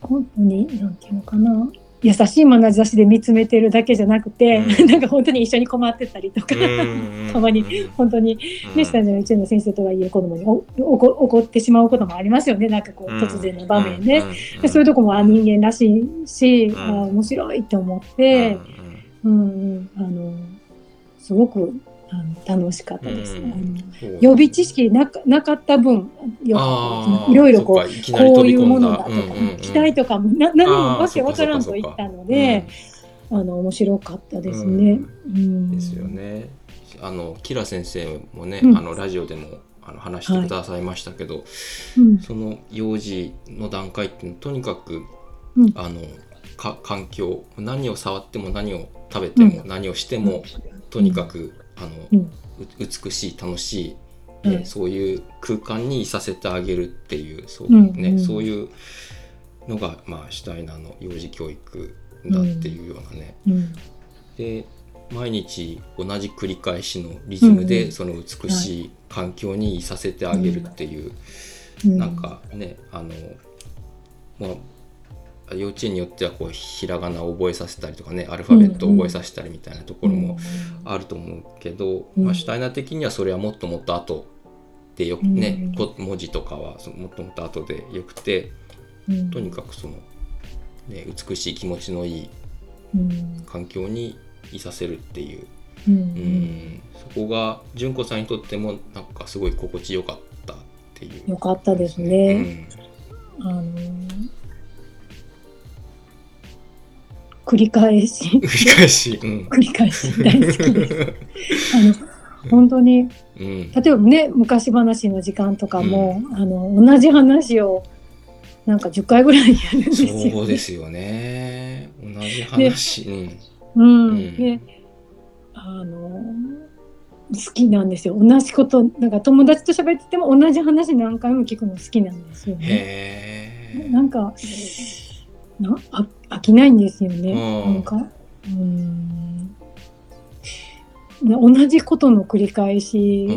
Speaker 3: 本当に、なんていうのかな、優しい眼差しで見つめてるだけじゃなくて、うん、なんか本当に一緒に困ってたりとか、たまに本当に、ね、下の一の先生とはいえ子供にお怒ってしまうこともありますよね、なんかこう突然の場面で。でそういうとこもあ人間らしいし、あ面白いって思って、うん、うん、あの、すごくあの楽しかったです、ね、予備知識ななかった分よいろいろこうこういうものだとか、期待とかもな何もわけわからんと言ったのであの面白かったですね。
Speaker 2: ですよね。あのキラ先生もね、あのラジオでもあの話してくださいましたけど、はいその幼児の段階ってとにかく、あのか環境何を触っても何を食べても、何をしても、とにかくあの、うん、美しい楽しい、えー、そういう空間にいさせてあげるっていうそう,、ねそういうのが、まあ、シュタイナーの幼児教育だっていうようなね。で毎日同じ繰り返しのリズムでその美しい環境にいさせてあげるっていう、なんかねあの、まあ、幼稚園によってはこうひらがなを覚えさせたりとかねアルファベットを覚えさせたりみたいなところもあると思うけど、まあ、シュタイナー的にはそれはもっともっと後でよくね、文字とかはもっともっと後でよくて、とにかくその、ね、美しい気持ちのいい環境にいさせるっていう、うん、うん。そこが純子さんにとってもなんかすごい心地よかったっていう、
Speaker 3: よかったですね。うん、あのー繰り返し。
Speaker 2: 繰り返し。うん、
Speaker 3: 繰り返し大好きです。あの本当に、うん、例えばね昔話の時間とかも、うん、あの同じ話をなんか10回ぐらいやるんですよ、
Speaker 2: ね、そうですよね。同じ話。
Speaker 3: うん。うん。で、あの好きなんですよ。同じこと、なんか友達と喋ってても同じ話何回も聞くの好きなんですよね。へなんか、なあ飽きないんですよね。なんか。うん。同じことの繰り返し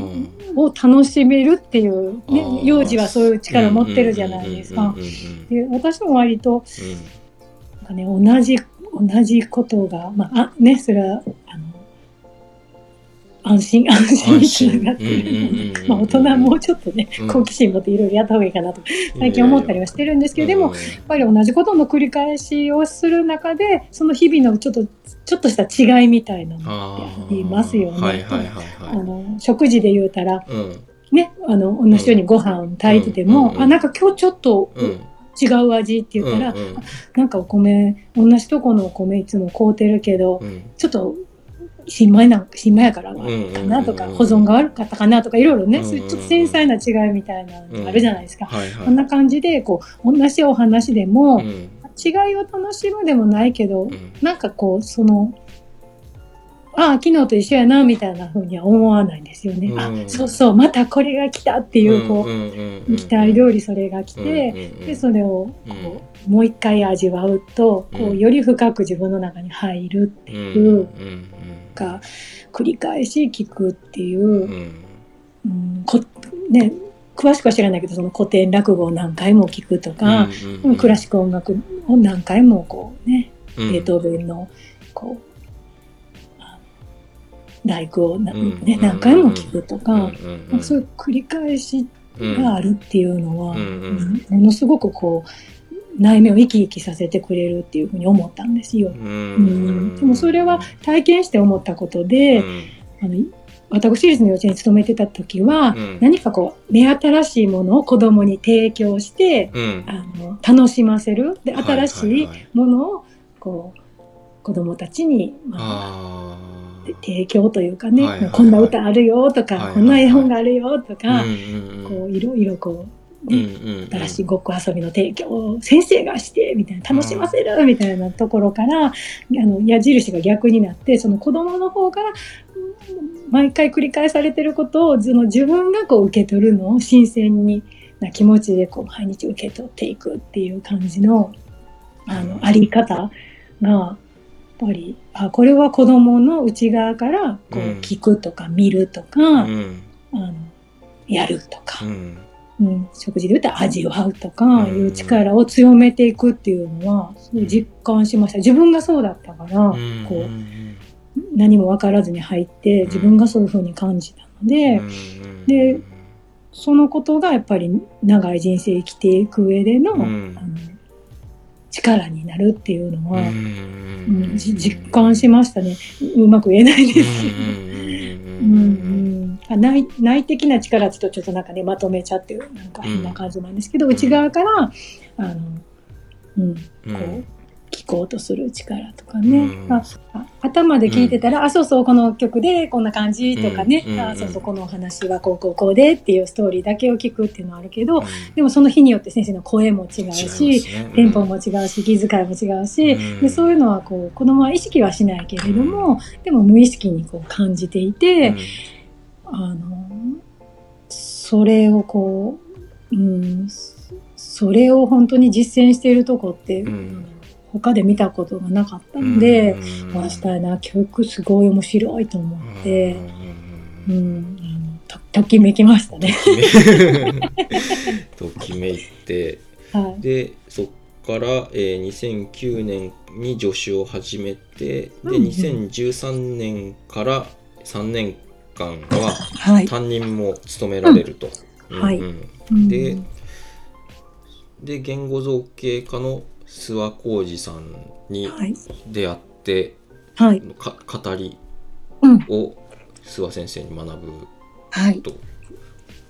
Speaker 3: を楽しめるっていう、ね、幼児はそういう力を持ってるじゃないですか。で私も割と、なんかね、同じ同じことが、まあ、あねそれはあの安心、安心。につながってる。まあ大人はもうちょっとね、好奇心持っていろいろやった方がいいかなと、最近思ったりはしてるんですけど、でも、やっぱり同じことの繰り返しをする中で、その日々のちょっと、ちょっとした違いみたいなのってありますよね。食事で言うたら、ね、あの、同じようにご飯炊いてても、あ、なんか今日ちょっと、違う味って言ったら、うんうん、なんかお米、同じとこのお米いつも買うてるけど、うん、ちょっと新米な、新米やからかなとか、保存が悪かったかなとか、いろいろね、そういうちょっと繊細な違いみたいなのがあるじゃないですか。こんな感じで、こう、同じお話でも、違いを楽しむでもないけど、なんかこう、その、ああ、昨日と一緒やな、みたいな風には思わないんですよね。
Speaker 2: うん。
Speaker 3: あ、そうそう、またこれが来たっていう、こう、
Speaker 2: う
Speaker 3: 期待通りそれが来て、で、それを、こう、もう一回味わうと、こう、より深く自分の中に入るっていうか、繰り返し聞くっていう、うん。こね、詳しくは知らないけど、その古典落語を何回も聞くとか、クラシック音楽を何回もこうね、ベートーベンの、こう、大工を、ね何回も聞くとか、そういう繰り返しがあるっていうのは、ものすごくこう、内面を生き生きさせてくれるっていうふうに思ったんですよ。うん。でもそれは体験して思ったことで、あの私立の幼稚園に勤めてた時は、何かこう目新しいものを子供に提供して、あの楽しませる。で新しいものをこう子供たちに、まあ、提供というかね、こんな歌あるよとか、こんな絵本があるよとか、こういろいろこうね、新しいごっこ遊びの提供を先生がしてみたいな楽しませるみたいなところから、あの矢印が逆になってその子供の方から毎回繰り返されてることをその自分がこう受け取るのを新鮮にな気持ちでこう毎日受け取っていくっていう感じのあのあり方がやっぱりあこれは子供の内側からこう聞くとか見るとか、うん、あのやるとか。うんうん、食事で言ったら味わうとかいう力を強めていくっていうのはすごい実感しました。自分がそうだったから、こう何も分からずに入って自分がそういうふうに感じたので、でそのことがやっぱり長い人生生きていく上での,、あの力になるっていうのは、うん実感しましたね。うまく言えないです。うん内内的な力ってとちょっとなんかねまとめちゃってるなんか変な感じなんですけど、内側からあの、うん、こう聞こうとする力とかね、うん、あ頭で聞いてたら、うん、あそうそうこの曲でこんな感じとかね、うん、あそうそうこのお話はこうこうこうでっていうストーリーだけを聞くっていうのはあるけど、でもその日によって先生の声も違うし、ね、テンポも違うし気遣いも違うし、でそういうのはこう子供は意識はしないけれども、でも無意識にこう感じていて、あのそれをこう、うん、それを本当に実践しているとこって、うん。他で見たことがなかったので、うん、したいな教育すごい面白いと思って、うん、とときめきましたね。
Speaker 2: ときめいて、はい、でそっから、えー、2009年に助手を始めて、うんうん、で2013年から3年間は担任も務められると。はい、でで言語造形科の諏訪浩二さんに出会って、はい、語りを諏訪先生に学ぶはい、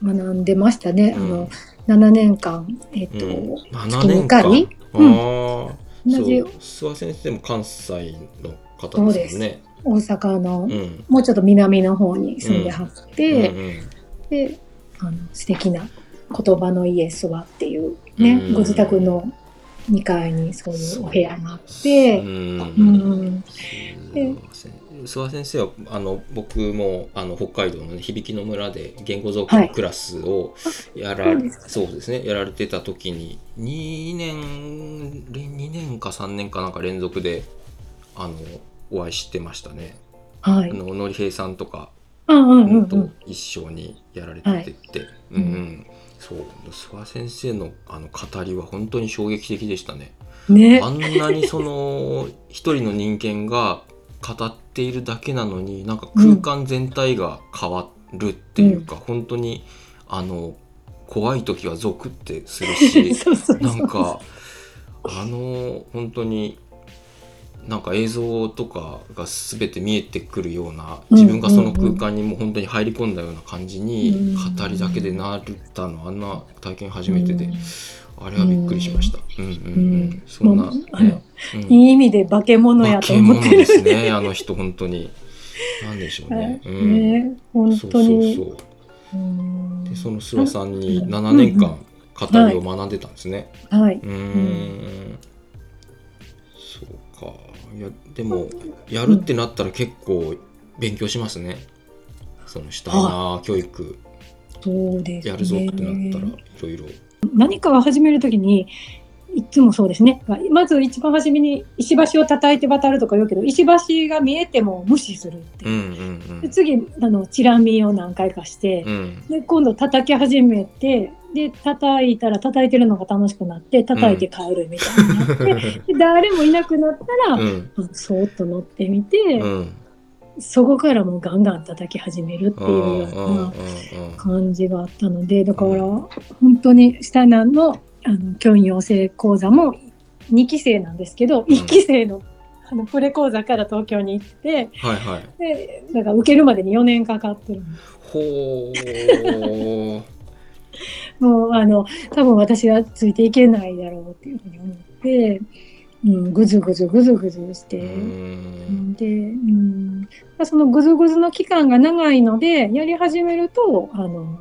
Speaker 3: 学んでましたね、うん、あの7年間えっ、ー、と、うん、
Speaker 2: 7年間、うん、ああ同じ諏訪先生も関西の方ですよね
Speaker 3: 大阪の、うん、もうちょっと南の方に住んではって、であの素敵な言葉の家諏訪っていうね、ご自宅の2階にそういうお部屋があって、うん、
Speaker 2: 諏訪先生はあの僕もあの北海道の、ね、響きの村で言語造形クラスをやら,、はい、そうですね。やられてた時に2年2年か3年かなんか連続であのお会いしてましたね。はい、あののり平さんとかと一緒にやられてて、はい、うん、うん。そう。諏訪先生のあの語りは本当に衝撃的でしたね。ね。あんなにその 一人の人間が語っているだけなのになんか空間全体が変わるっていうか、うん、本当にあの怖い時はゾクってするし なんかあの本当になんか映像とかが全て見えてくるような自分がその空間にもう本当に入り込んだような感じに語りだけでなったのあんな体験初めてで。あれはびっくりしました。うんうんうん。そんな、
Speaker 3: ねいい意味で化け物やと思って
Speaker 2: る。ですね、あの人本当に。なんでしょうね。うん、ね本当に。そうそうそう。で、その諏訪さんに7年間語りを学んでたんですね。はい。うん。いやでもやるってなったら結構勉強しますねそのしたいな教育
Speaker 3: そうですね。
Speaker 2: やるぞってなったらいろいろ
Speaker 3: 何かを始めるときに、いつもそうですね。まず一番初めに石橋を叩いて渡るとか言うけど、石橋が見えても無視するって
Speaker 2: うん
Speaker 3: いう。
Speaker 2: うん
Speaker 3: で次あのチラ見を何回かして、
Speaker 2: うんうん
Speaker 3: で今度叩き始めてで叩いたら叩いてるのが楽しくなって叩いて帰るみたいになって、で誰もいなくなったら、
Speaker 2: うん。
Speaker 3: そーっと乗ってみて、
Speaker 2: うん。
Speaker 3: そこからもうガンガン叩き始めるっていうよう
Speaker 2: うんうん
Speaker 3: な感じがあったのでだから本当にシュタイナーのあの教員養成講座も2期生なんですけど、1期生のあのプレ講座から東京に行って
Speaker 2: はいはい。
Speaker 3: でだから受けるまでに4年かかってる
Speaker 2: ほう
Speaker 3: もうあの多分私はついていけないだろうっていうふうに思って、うん、ぐずぐずぐずぐずして。
Speaker 2: う
Speaker 3: うん。んで、うん、そのぐずぐずの期間が長いのでやり始めるとあの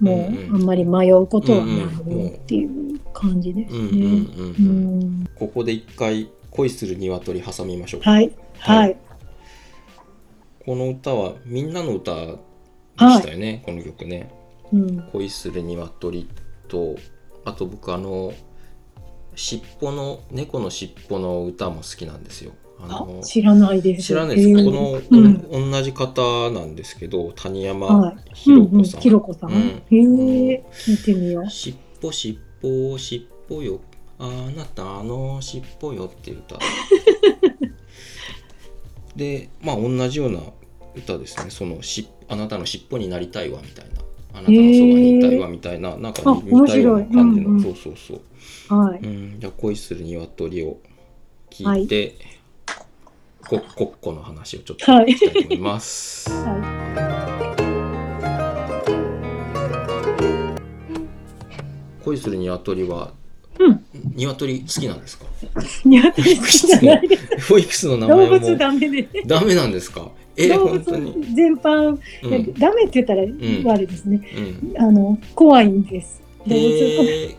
Speaker 3: もうあんまり迷うことはないっていう感じですね。
Speaker 2: ここで一回恋する鶏挟みましょう。か
Speaker 3: はい。はい。
Speaker 2: この歌はみんなの歌でしたよね、この曲ね。
Speaker 3: うん
Speaker 2: 恋する鶏とあと僕あの尻尾の猫の尻尾の歌も好きなんですよ。あ
Speaker 3: あ
Speaker 2: の
Speaker 3: 知らないです。
Speaker 2: 知らないです
Speaker 3: へー。
Speaker 2: この、
Speaker 3: うん。
Speaker 2: 同じ方なんですけど谷山
Speaker 3: はい。
Speaker 2: ひろ子さん、
Speaker 3: ひろこさん。
Speaker 2: うん。
Speaker 3: へえ聞いてみよう。
Speaker 2: しっぽしっぽしっぽよ。あなたのしっぽよっていう歌。でまあ同じような歌ですね。そのしあなたのしっぽになりたいわみたいなあなたのそばにいたいわみたいな、なんか
Speaker 3: あ
Speaker 2: 似たような感じの、
Speaker 3: うんうん。
Speaker 2: そうそうそう。
Speaker 3: はい。
Speaker 2: うん。じゃあ恋する鶏を聞いて、こコッコの話をちょっと
Speaker 3: はい。
Speaker 2: したいと思います、
Speaker 3: は
Speaker 2: 恋する鶏は、
Speaker 3: うん。
Speaker 2: 鶏好きなんですか？
Speaker 3: い。鶏好きじゃないです。
Speaker 2: 保育士の名
Speaker 3: 動
Speaker 2: 前も
Speaker 3: 物ダメで。
Speaker 2: ダメなんですか？え
Speaker 3: 動物全般、
Speaker 2: うん。
Speaker 3: いやダメって言ったら悪いですね。
Speaker 2: うん、
Speaker 3: あの怖いんです。動物。
Speaker 2: へえ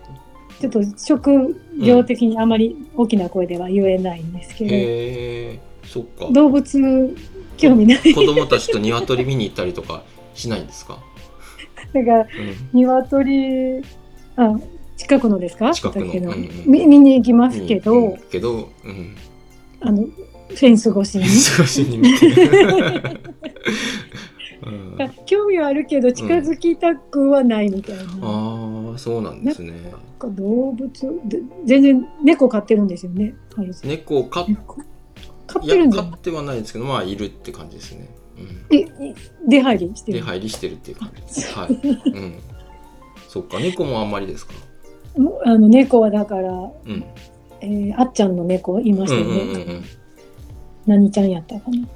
Speaker 3: ちょっと職業的にあまり大きな声では言えないんですけど、
Speaker 2: へえそっか。
Speaker 3: 動物興味ない。
Speaker 2: 子供たちと鶏見に行ったりとかしないんですか、
Speaker 3: だから
Speaker 2: うん、
Speaker 3: 鶏あ近くのですか？
Speaker 2: 近くの。うんうん
Speaker 3: み見に行きますけど、
Speaker 2: うんけど、うん、
Speaker 3: あのフェンス越しに。
Speaker 2: 少しに見て、うん、
Speaker 3: 興味はあるけど近づきたくはないみたいな。
Speaker 2: ああそうなんですね。
Speaker 3: なんか動物で全然猫飼ってるんですよね。
Speaker 2: 猫飼
Speaker 3: 飼ってるんじゃ
Speaker 2: 飼ってはないんですけどまあいるって感じですね、うん、
Speaker 3: ええ出入りしてる？
Speaker 2: 出入りしてるっていう感じです。はい、うん、そっか猫もあんまりですか？
Speaker 3: あの猫はだから、
Speaker 2: うん。
Speaker 3: えーあっちゃんの猫いましたよね。
Speaker 2: うんうんうんうん
Speaker 3: 何ちゃんやったかな？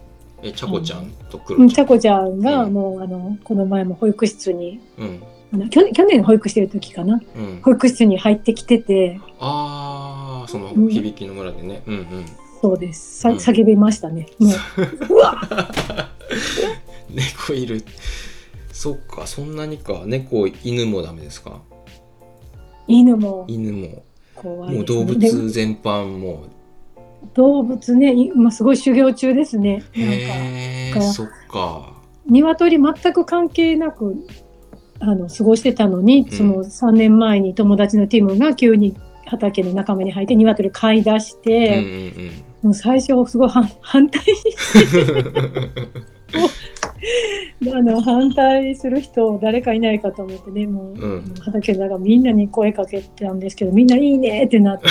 Speaker 2: えちゃこちゃん？とク
Speaker 3: うん。ちゃ
Speaker 2: ロちゃん。
Speaker 3: こちゃんが
Speaker 2: うん。
Speaker 3: もう、あのこの前も保育室に
Speaker 2: うん。
Speaker 3: 去年去年保育してる時かな？
Speaker 2: うん。
Speaker 3: 保育室に入ってきてて。
Speaker 2: ああその
Speaker 3: うん。
Speaker 2: 響きの村でね。うんうん。
Speaker 3: そうです。さ
Speaker 2: うん。
Speaker 3: 叫びましたね。もう。うわ
Speaker 2: 猫いる。そっかそんなにか。猫犬もダメですか？
Speaker 3: 犬も。
Speaker 2: 犬も。
Speaker 3: 怖い
Speaker 2: もう動物全般も
Speaker 3: 動物ね今すごい修行中ですね。
Speaker 2: う
Speaker 3: なんか
Speaker 2: そっか。
Speaker 3: 鶏全く関係なくあの過ごしてたのに、その3年前に友達のティムが急に畑の仲間に入って鶏飼い出し
Speaker 2: うんう
Speaker 3: て、
Speaker 2: ん。
Speaker 3: もう最初すごい反反対 あの反対する人誰かいないかと思ってねもう、
Speaker 2: うん
Speaker 3: 畑みんなに声かけたんですけどみんないいねってなって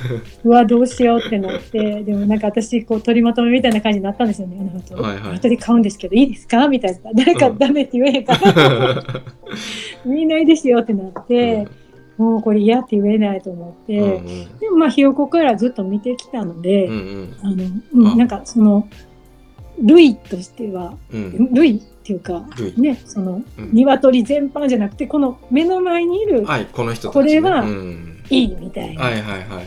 Speaker 3: うわどうしようってなってでもなんか私こう取りまとめみたいな感じになったんですよね。あの後。
Speaker 2: はいはい。
Speaker 3: 鶏買うんですけどいいですか？みたいな。誰か
Speaker 2: うん
Speaker 3: ダメって言えへんから、みんないいですよってなって、もうこれ嫌って言えないと思って、
Speaker 2: うんうん。
Speaker 3: でもまあひよこからずっと見てきたので、
Speaker 2: うんうん。
Speaker 3: あのうん
Speaker 2: あ。
Speaker 3: なんかその類としては
Speaker 2: うん。
Speaker 3: 類っていうか
Speaker 2: 類。
Speaker 3: ねその
Speaker 2: うん。
Speaker 3: 鶏全般じゃなくてこの目の前にいる
Speaker 2: はいこの人たち
Speaker 3: これは
Speaker 2: うん。
Speaker 3: いいみたいな、
Speaker 2: はいはいはいは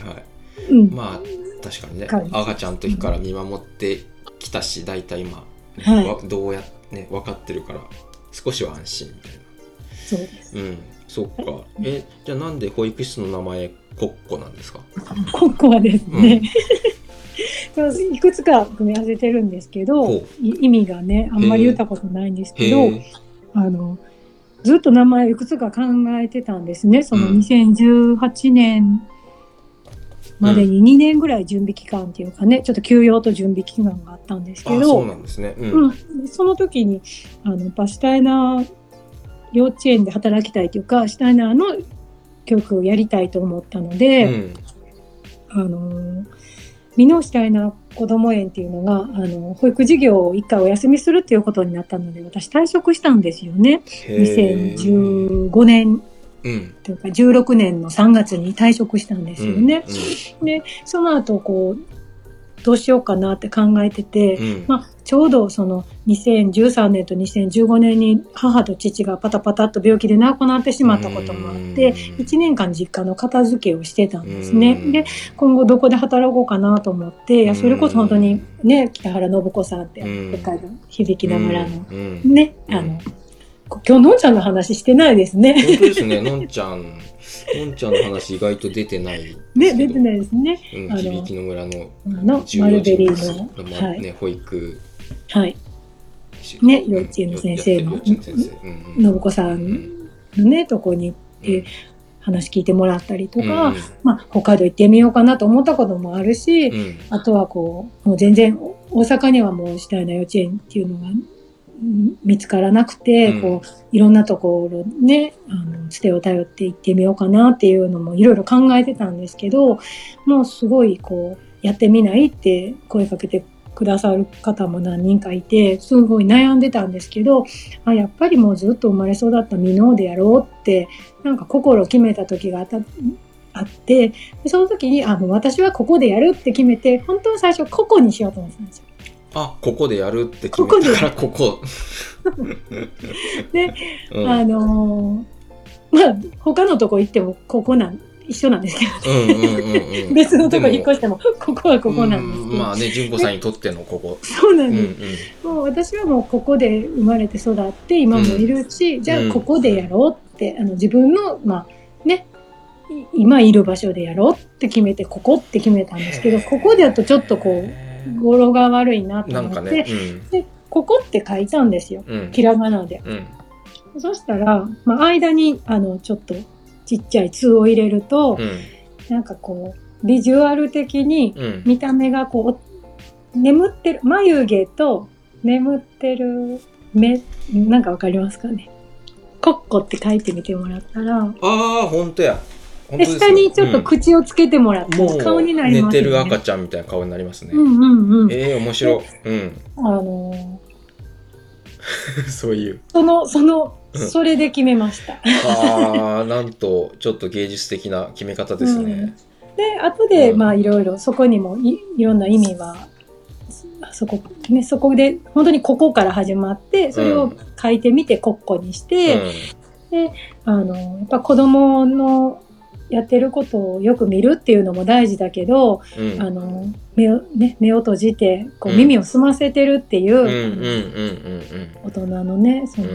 Speaker 2: い。
Speaker 3: うん。
Speaker 2: まあ確かにね。赤ちゃんの時から見守ってきたし大体今、ね
Speaker 3: はい。
Speaker 2: わどうやね分かってるから少しは安心みたい
Speaker 3: そうです。
Speaker 2: なうん。そっか。えじゃあなんで保育室の名前コッコなんですか？
Speaker 3: ここはですね、いくつか組み合わせてるんですけど、意味がね、あんまり言ったことないんですけど、あの、ずっと名前いくつか考えてたんですね。その2018年までに2年ぐらい準備期間っていうかね、ちょっと休養と準備期間があったんですけど、
Speaker 2: そうなんですね。うん。
Speaker 3: うん、その時に、あの、バシュタイナー幼稚園で働きたいというか、シュタイナーの教育をやりたいと思ったので、うん、あの、美濃シュタイナー子ども園っていうのが、あの、保育事業を一回お休みするっていうことになったので、私退職したんですよね。2015年うん、というか16年の3月に退職したんですよね。うんうん、でその後こうどうしようかなって考えてて、うん、まあ、ちょうどその2013年と2015年に母と父がパタパタっと病気で亡くなってしまったこともあって1年間実家の片付けをしてたんですね。で今後どこで働こうかなと思っていやそれこそ本当にね北原信子さんって北海道響きながらのねあの今日のんちゃんの話してないですね。
Speaker 2: 本当ですね、のんちゃん。のんちゃんの話意外と出てない
Speaker 3: ね、出てないですね。
Speaker 2: うん、響の村の
Speaker 3: のマルベリーの、
Speaker 2: はい、ね、保育。
Speaker 3: はい。ね、幼稚園の先生の、信子さんのね、とこに行って、話聞いてもらったりとか、うん、まあ、北海道行ってみようかなと思ったこともあるし、うん、あとはこう、もう全然、大阪にはもうしたいな幼稚園っていうのが見つからなくて、うん、こう、いろんなところね、あの、つてを頼って行ってみようかなっていうのもいろいろ考えてたんですけど、もうすごいこう、やってみないって声かけてくださる方も何人かいて、すごい悩んでたんですけど、あやっぱりもうずっと生まれ育った箕面でやろうって、なんか心を決めた時があった、あって、その時に、あ、もう私はここでやるって決めて、本当は最初ここにしようと思ってたんですよ。
Speaker 2: あここでやるって決めたからここ。
Speaker 3: で、うん、あのー、まあ他のとこ行ってもここなん一緒なんですけど、別のとこ引っ越してもここはここなんですけど、
Speaker 2: まあね純子さんにとってのここ。
Speaker 3: そうなんです、うんうん、もう私はもうここで生まれて育って今もいるし、うん、じゃあここでやろうって、あの自分のまあね今いる場所でやろうって決めてここって決めたんですけどここでやとちょっとこう語呂が悪いなと思って、ねうん、でここって書いたんですよ、うん、ひらがなで、うん、そしたら、まあ、間にあのちょっとちっちゃい「つ」を入れると、うん、なんかこうビジュアル的に見た目がこう、眠ってる眉毛と眠ってる目なんかわかりますかね。コッコって書いてみてもらったらあ
Speaker 2: あ本当や
Speaker 3: で下にちょっと口をつけてもらって、うん、顔になり
Speaker 2: ます、ね、寝てる赤ちゃんみたいな顔になりますね。
Speaker 3: うんうんうん。
Speaker 2: ええー、面白い。うん。
Speaker 3: あの
Speaker 2: ー、そういう。
Speaker 3: その、その、それで決めました。
Speaker 2: ああ、なんと、ちょっと芸術的な決め方ですね。うん、
Speaker 3: で、後で、まあ、いろいろ、そこにもい、いろんな意味は、そこ、ね、そこで、本当にここから始まって、それを書いてみて、コッコにして、うん、で、あの、やっぱ子供の、やってることをよく見るっていうのも大事だけど、うん、あの目をね、目を閉じてこう耳を澄ませてるっていう大人のねその、う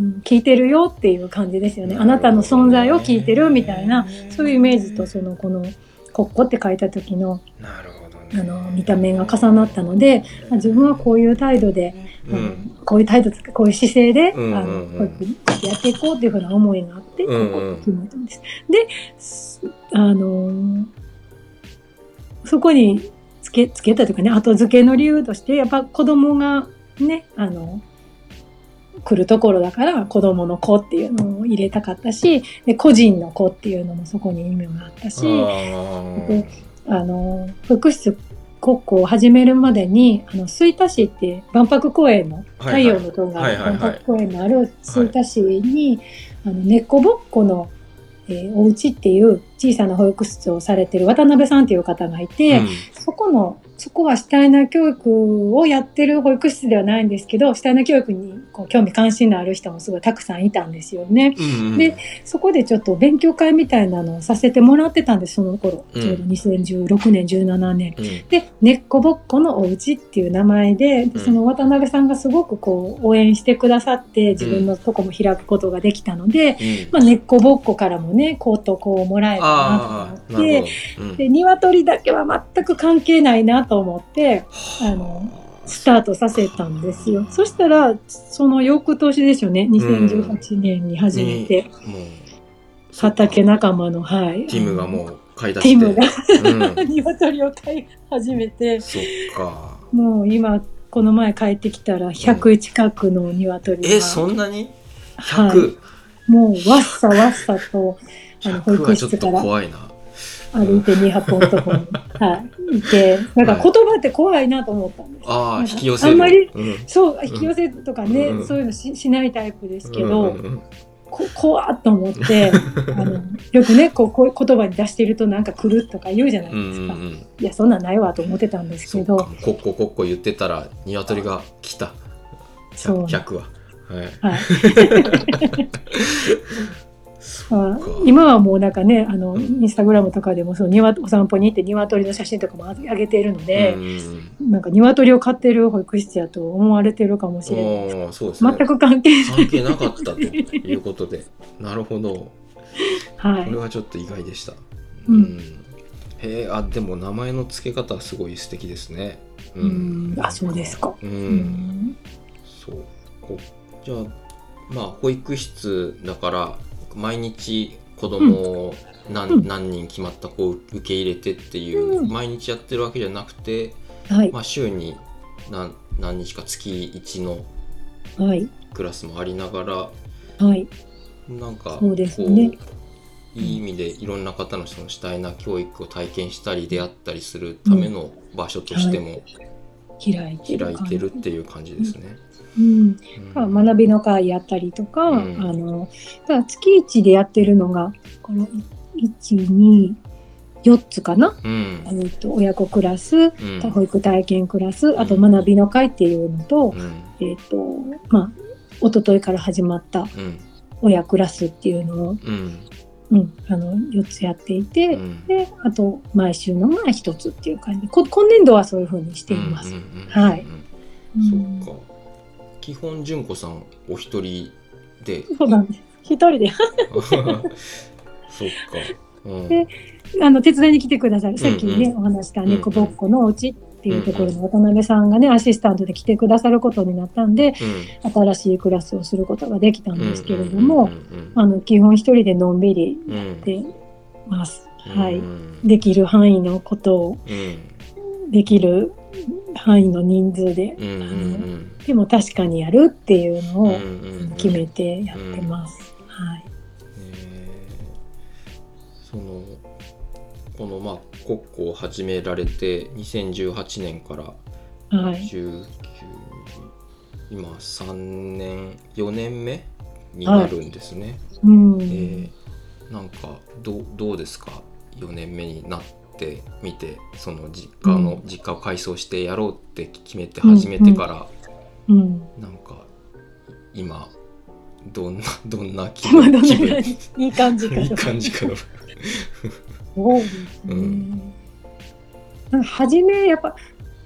Speaker 3: ん、聞いてるよっていう感じですよね、ね、あなたの存在を聞いてるみたいなそういうイメージとそのこの「こっこ」って書いた時の
Speaker 2: なる
Speaker 3: あの見た目が重なったので自分はこういう態度で、うん、こういう態度こういう姿勢で、うんうんうん、あのこうやっていこうっていうふうな思いがあって、うんうん、決めたんです。で、あのそこにつけ、つけたというかね、後付けの理由として、やっぱ子供がね、あの、来るところだから子供の子っていうのを入れたかったし、で個人の子っていうのもそこに意味があったし、であの、福祉国交を始めるまでに、あの、吹田市って万博公園の、太陽の塔が万博公園のある吹田市に、あの、猫ぼっこの、えー、お家っていう小さな保育室をされてる渡辺さんっていう方がいて、うん、そこの、そこは主体な教育をやってる保育室ではないんですけど、主体な教育にこう興味関心のある人もすごいたくさんいたんですよね。
Speaker 2: うんうん。
Speaker 3: でそこでちょっと勉強会みたいなのをさせてもらってたんです、その頃。
Speaker 2: うん。
Speaker 3: ちょうど2016年、17年。
Speaker 2: うん
Speaker 3: で、ねっこぼっこのお家っていう名前で、
Speaker 2: うん。
Speaker 3: その渡辺さんがすごくこう応援してくださって、自分のとこも開くことができたので、
Speaker 2: うん。
Speaker 3: まあ、ねっこぼっこからもね、こうとこうもらえたなと思っ
Speaker 2: うん。
Speaker 3: で、鶏だけは全く関係ないなと思って、あ。の、スタートさせたんですよ。そしたら、その翌年ですよね、2018年に始めて、
Speaker 2: もう
Speaker 3: 畑仲間の、はい。
Speaker 2: ティムがもう買い出
Speaker 3: テ
Speaker 2: して。
Speaker 3: ィムが。
Speaker 2: うん、
Speaker 3: 鶏を飼い始めて、
Speaker 2: そっか。
Speaker 3: もう今、この前帰ってきたら100近くの鶏が。
Speaker 2: えそんなに？
Speaker 3: は
Speaker 2: 100?100、
Speaker 3: い。もうわっさわっさと、あの、保育室から。
Speaker 2: 怖いな。
Speaker 3: 歩いて2泊のところに、はい、いて、なんか言葉って怖いなと思ったんです。
Speaker 2: ああ引き寄せる。
Speaker 3: あんまり
Speaker 2: うん。
Speaker 3: そう、引き寄せとかね、
Speaker 2: うん。
Speaker 3: そういうのししないタイプですけど、こ怖っと思って、あの、よくね、こう、こう言葉に出してるとなんか来るとか言うじゃない
Speaker 2: うん
Speaker 3: ですか。いや、そんなんないわと思ってたんですけど。
Speaker 2: そっか、コッココッコ言ってたら鶏が来た。
Speaker 3: そう。
Speaker 2: 100 100は。はい。
Speaker 3: はい。あ今はもうなんかね、あの、インスタグラムとかでも、その庭、お散歩に行って鶏の写真とかも上げているので
Speaker 2: う、ん。うん
Speaker 3: なんか鶏を飼ってる保育室やと思われてるかもしれない。
Speaker 2: ですね
Speaker 3: 全く関係ない。
Speaker 2: 関係なかったということで。なるほど。
Speaker 3: はい。
Speaker 2: これ。はちょっと意外でした。
Speaker 3: うん。
Speaker 2: へえあでも名前の付け方はすごい素敵ですね。う
Speaker 3: うん、あ、そうですか。
Speaker 2: うん、
Speaker 3: うん。
Speaker 2: そう。こじゃあまあ保育室だから毎日子供を何,、
Speaker 3: うん
Speaker 2: 何人決まった子を受け入れてっていう、
Speaker 3: うん
Speaker 2: 毎日やってるわけじゃなくて、
Speaker 3: はい。
Speaker 2: まあ、週に何何日か月1の
Speaker 3: はい。
Speaker 2: クラスもありながら
Speaker 3: はい。
Speaker 2: なんか
Speaker 3: そうですね
Speaker 2: いい意味でいろんな方のその主体な教育を体験したり出会ったりするための場所としても。
Speaker 3: 開いてる
Speaker 2: っていう感じですね。
Speaker 3: うん。
Speaker 2: うん。
Speaker 3: 学びの会やったりとか、
Speaker 2: うん。
Speaker 3: あの、だから月一でやってるのが、この1、2、4つかな、
Speaker 2: うん。
Speaker 3: えっと親子クラス、
Speaker 2: うん。
Speaker 3: 保育体験クラス、あと
Speaker 2: うん
Speaker 3: 学びの会っていうのと、
Speaker 2: うん。
Speaker 3: えっ、と、まあ、一昨日から始まった
Speaker 2: うん。
Speaker 3: 親クラスっていうのを、
Speaker 2: うん。
Speaker 3: うん、あの、4つやっていて、
Speaker 2: うん。
Speaker 3: で、あと、毎週のが1つっていう感じ。今年度はそういうふうにしています。はい
Speaker 2: うんそっか基本純子さんお一人で。
Speaker 3: そうなんです。一人で、
Speaker 2: そっか、うん、
Speaker 3: であの、手伝いに来てくださる。さっきね、
Speaker 2: うん
Speaker 3: お話した猫ぼっこのお家っていうところの渡辺さんがね、アシスタントで来てくださることになったんで、新しいクラスをすることができたんですけれども、あの、基本一人でのんびり
Speaker 2: うんうんうん
Speaker 3: やってます。
Speaker 2: うん。
Speaker 3: はい。
Speaker 2: うん
Speaker 3: できる範囲のことを、
Speaker 2: うん。
Speaker 3: できる範囲の人数で、
Speaker 2: うんうん
Speaker 3: でも確かにやるっていうの
Speaker 2: うん
Speaker 3: を
Speaker 2: うん
Speaker 3: 決めてやってます。はい。
Speaker 2: えーそのこのまあ国庫を始められて2018年から
Speaker 3: はい。
Speaker 2: 19今3年4年目になるんですね、
Speaker 3: うん。
Speaker 2: えーなんかどうどうですか？4年目になってみてその実家の、
Speaker 3: うん
Speaker 2: 実家を改装してやろうって決めて始めてから、
Speaker 3: うん。
Speaker 2: なんか今どんな どんな気分？気分？
Speaker 3: いい感じか
Speaker 2: いい
Speaker 3: と。
Speaker 2: 感じかな
Speaker 3: そうですね。
Speaker 2: うん。
Speaker 3: なんか初めやっぱ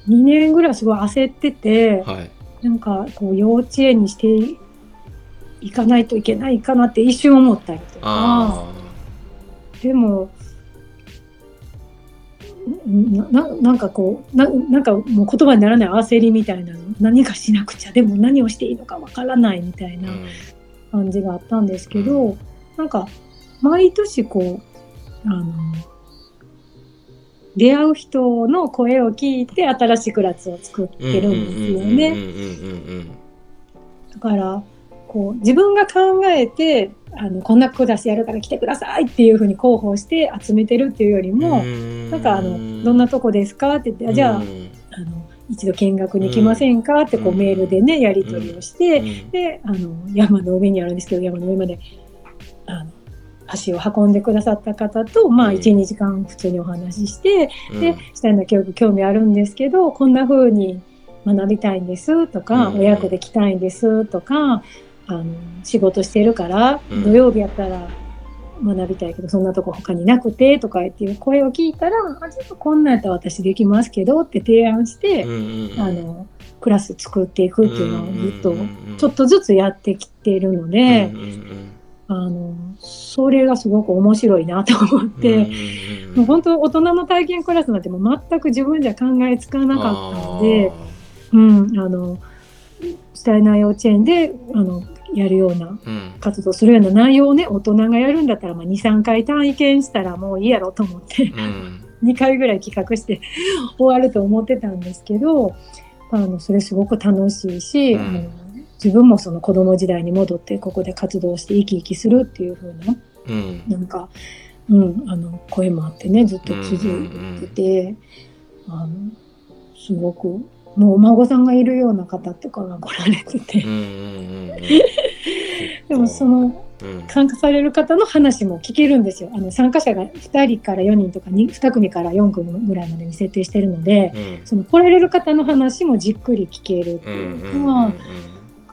Speaker 3: 2年ぐらいすごい焦ってて、
Speaker 2: はい。
Speaker 3: なんかこう幼稚園にしていかないといけないかなって一瞬思ったりとか、
Speaker 2: あ
Speaker 3: でもなななんかこうななんかもう言葉にならない焦りみたいなの。何かしなくちゃでも何をしていいのかわからないみたい
Speaker 2: あ、
Speaker 3: な
Speaker 2: うん。
Speaker 3: 感じがあったんですけど、
Speaker 2: うん
Speaker 3: なんか毎年こうあの出会う人の声を聞いて新しいクラスを作ってるんですよね。だからこう自分が考えてあのこんなクラスやるから来てくださいっていうふうに広報して集めてるっていうより
Speaker 2: うん
Speaker 3: も、
Speaker 2: うん。
Speaker 3: なんかあのどんなとこですかって言って、あじゃあ
Speaker 2: うん
Speaker 3: あの一度見学に来ませんかってこう
Speaker 2: うん。
Speaker 3: メールでねやり取りをして、
Speaker 2: うん。
Speaker 3: であの山の上にあるんですけど山の上まであの足を運んでくださった方と、まあ、
Speaker 2: うん。
Speaker 3: 12時間普通にお話しして、
Speaker 2: うん。
Speaker 3: で下の教育興味あるんですけどこんな風に学びたいんですとか、
Speaker 2: うん。
Speaker 3: 親子で来たいんですとか、あの、仕事してるから、
Speaker 2: うん。
Speaker 3: 土曜日やったら学びたいけど、そんなとこ他になくてとか言っていう声を聞いたら、あ、ちょっとこんなんやったら私できますけどって提案して、
Speaker 2: うんうんうん。
Speaker 3: あの、クラス作っていくっていうのをずっとちょっとずつやってきてるので、
Speaker 2: うんうん
Speaker 3: あの、それがすごく面白いなと思っ
Speaker 2: うん
Speaker 3: て、もう本当大人の体験クラスなんてもう全く自分じゃ考えつかなかったので、うん、あの、シュタイナー幼稚園で、あの、やるような活動するような内容をね、大人がやるんだったら、まあ、2、3回体験したらもういいやろと思って、
Speaker 2: うん。
Speaker 3: 2回ぐらい企画して 終わると思ってたんですけど、あの、それすごく楽しいし、
Speaker 2: うん。
Speaker 3: 自分もその子供時代に戻ってここで活動して生き生きするっていう風な、
Speaker 2: うん。
Speaker 3: なんか、うん、あの、声もあってね、ずっと続いてて、あの、すごく、もうお孫さんがいるような方とかが来られてて。
Speaker 2: うん、うんうんうん
Speaker 3: でもその、
Speaker 2: うん。
Speaker 3: 参加される方の話も聞けるんですよ。あの、参加者が2人から4人とか 2, 2組から4組ぐらいまでに設定してるので、
Speaker 2: うん。
Speaker 3: その来られる方の話もじっくり聞けるって
Speaker 2: うん
Speaker 3: いう
Speaker 2: うん
Speaker 3: の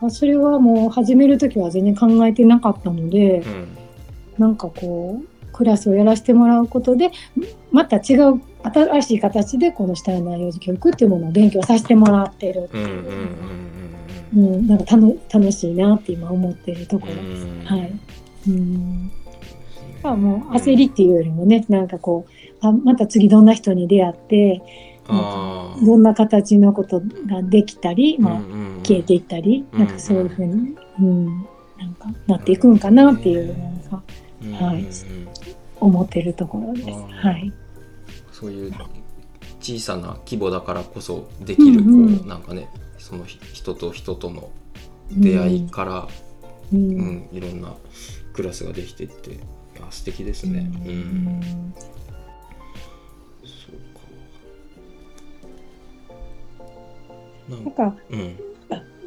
Speaker 3: は、それはもう始めるときは全然考えてなかったので、
Speaker 2: うん。
Speaker 3: なんかこう、クラスをやらせてもらうことで、また違う、新しい形でこのシュタイナー幼児教育っていうものを勉強させてもらってるって
Speaker 2: う。んうん
Speaker 3: いうう。
Speaker 2: ん
Speaker 3: うん、なんか楽楽しいなって今思ってるところ。
Speaker 2: うん。
Speaker 3: です。
Speaker 2: うん。
Speaker 3: はい。うん。まあもう焦りっていうよりもね、なんかこう、あまた次どんな人に出会って、
Speaker 2: あ
Speaker 3: どんな形のことができたり、
Speaker 2: あ
Speaker 3: まあ、消えていったり、
Speaker 2: うん
Speaker 3: なんかそういうふうに、うん、なんかなっていくんかなっていう、なんかはい。思ってるところです。はい。
Speaker 2: そういう小さな規模だからこそできるこ
Speaker 3: う
Speaker 2: なんかねその人と人との出会いから
Speaker 3: う
Speaker 2: うんんいろんなクラスができてっていや素敵ですね。う
Speaker 3: うん。ん
Speaker 2: そうかなん
Speaker 3: か
Speaker 2: うん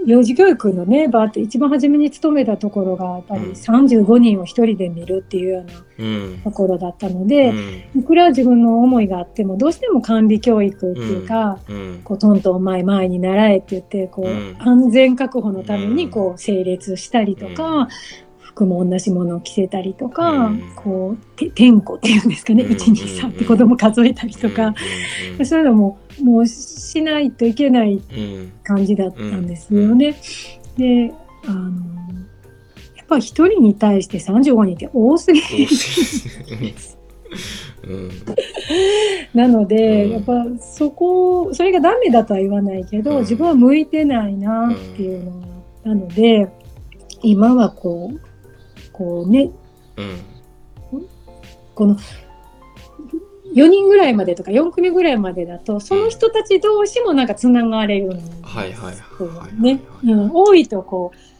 Speaker 3: 幼児教育のねバーって一番初めに勤めたところがやっぱり
Speaker 2: うん。
Speaker 3: 35人を一人で見るっていうような
Speaker 2: うん。
Speaker 3: ところだったの
Speaker 2: う
Speaker 3: で、
Speaker 2: ん。
Speaker 3: これは自分の思いがあってもどうしても管理教育っていうか、
Speaker 2: うん。
Speaker 3: こうトントン前前に習えって言ってこう、
Speaker 2: うん。
Speaker 3: 安全確保のため
Speaker 2: うん
Speaker 3: にこう整列したりとか、
Speaker 2: うん
Speaker 3: 服も同じものを着せたりとか、
Speaker 2: うん。
Speaker 3: こうて点呼っていうんですかね、
Speaker 2: うん。
Speaker 3: 123って子供数えたりとか、
Speaker 2: うん。
Speaker 3: そういうのももうしないといけない
Speaker 2: うん。
Speaker 3: 感じだったんですよね。であのやっぱり一人に対して35人って多すぎ
Speaker 2: るうん。
Speaker 3: なので、
Speaker 2: うん。
Speaker 3: やっぱそこそれがダメだとは言わないけど、
Speaker 2: うん。
Speaker 3: 自分は向いてないなっていうのがなので今はこうこうね
Speaker 2: うん。
Speaker 3: この4人ぐらいまでとか4組ぐらいまでだとその人たち同士もなんかつながれるんですね、うん、多いとこう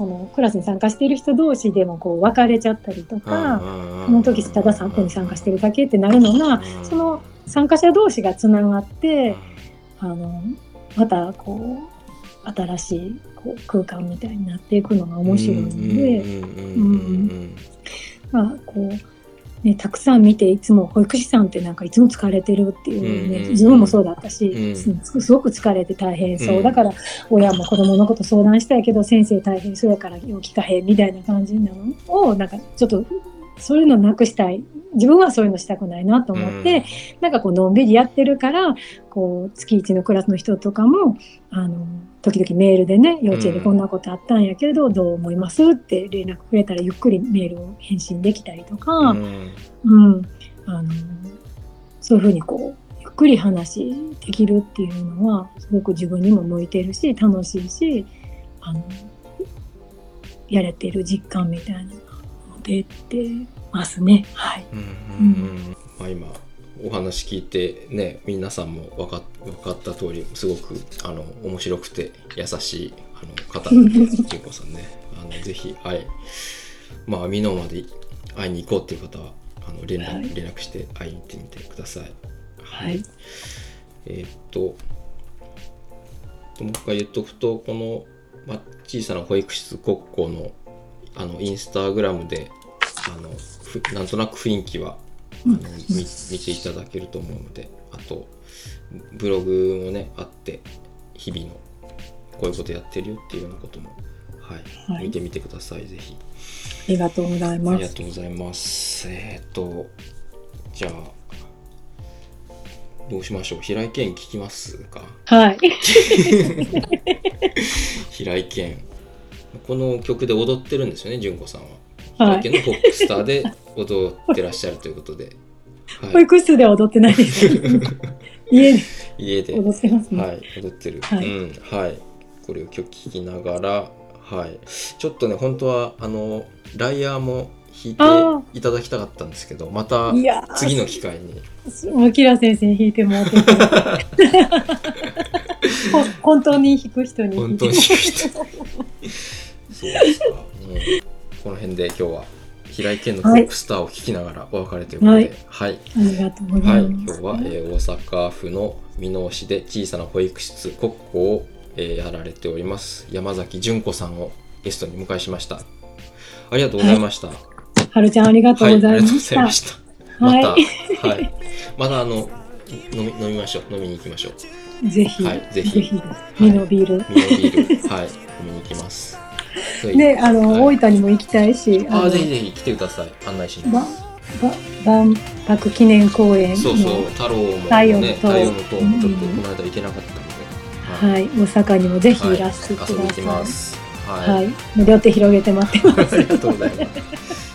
Speaker 3: そのクラスに参加している人同士でもこう別れちゃったりとか、この時ただ3分に参加してるだけってなるのが、その参加者同士がつながって、あのまたこう新しいこう空間みたいになっていくのが面白いので、まあこうね、たくさん見ていつも保育士さんってなんかいつも疲れてるっていうね、
Speaker 2: うんうんうん
Speaker 3: 自分もそうだったし、
Speaker 2: うん。
Speaker 3: すすごく疲れて大変そう、
Speaker 2: うん
Speaker 3: だから親も子供のこと相談したいけど先生大変そうやからよう聞かへんみたいな感じなのをなんかちょっとそういうのなくしたい。自分はそういうのしたくないなと思って、なんかこうのんびりやってるからこう月一のクラスの人とかもあの時々メールでね幼稚園でこんなことあったんやけど、どう思いますって連絡くれたらゆっくりメールを返信できたりとか、
Speaker 2: うん。
Speaker 3: うん。あのそういうふうにこうゆっくり話できるっていうのはすごく自分にも向いてるし楽しいしあのやれてる実感みたいなのが出てますね。はい、
Speaker 2: うんうん。うん。まあ、今お話聞いてね皆さんも分か分かった通りすごくあの面白くて優しいあの方なんで純子さんね。あのぜひ会いまあ美濃まで会いに行こうっていう方はあの連絡,、
Speaker 3: はい。
Speaker 2: 連絡して会いに行ってみてください。
Speaker 3: はい。
Speaker 2: えーっともう一回言っとくとこの、まあ、小さな保育室国交のあのインスタグラムであのふなんとなく雰囲気はあの、見見ていただけると思うのであとブログもねあって日々のこういうことやってるよっていうようなことも、はい
Speaker 3: はい。
Speaker 2: 見てみてくださいぜひ。
Speaker 3: ありがとうござい
Speaker 2: あ
Speaker 3: ます。
Speaker 2: りがとうございます。えっ、とじゃあどうしましょう？平井堅聞きますか？
Speaker 3: はい。
Speaker 2: 平井堅。この曲で踊ってるんですよね純子さんは
Speaker 3: はい
Speaker 2: 平井堅のポップスターで踊ってらっしゃるということで、
Speaker 3: 保
Speaker 2: はい、
Speaker 3: 育室では踊ってないです。家で
Speaker 2: 家で
Speaker 3: 踊ってますね。
Speaker 2: はい、踊ってる。
Speaker 3: はい
Speaker 2: うん、はい。これを今日聞きながら、はい。ちょっとね、本当は、あの、ライヤーも弾い
Speaker 3: あ
Speaker 2: ていただきたかったんですけど、また次の機会に。
Speaker 3: もキラ先生に弾いてもらって 本当に弾く人に弾
Speaker 2: 本当に弾く人。そうですか。うん、この辺で今日は、平井堅のポップスターを聞きながらお別れということで、はい。
Speaker 3: ありがとうござ
Speaker 2: はいい、
Speaker 3: ます。
Speaker 2: 今日は、えー大阪府の箕面市で小さな保育室国庫を、えーやられております。山崎純子さんをゲストに迎えしました。ありがとうございました、
Speaker 3: はるちゃんありがとうございました。
Speaker 2: ありがとうございました。
Speaker 3: は
Speaker 2: はい、またあの飲み飲みましょう。飲みに行きましょう。
Speaker 3: ぜひ、
Speaker 2: はい。ぜひ。
Speaker 3: ミノビール。
Speaker 2: ミノビール。はい。飲みに行きますはい
Speaker 3: で、あの、
Speaker 2: はい。
Speaker 3: 大分にも行きたいし、
Speaker 2: あ
Speaker 3: の
Speaker 2: ーぜひぜひ来てください。案内し
Speaker 3: ば
Speaker 2: ます。
Speaker 3: ば万博記念公園の
Speaker 2: そうそう。太郎も
Speaker 3: 太陽の塔
Speaker 2: ね太陽の塔もちょっと
Speaker 3: うん
Speaker 2: この間行けなかったので、
Speaker 3: はい、大阪にもぜひい。らしてください。
Speaker 2: 遊びに行きます。
Speaker 3: はい、両手広げて待ってます。
Speaker 2: ありがとうございます。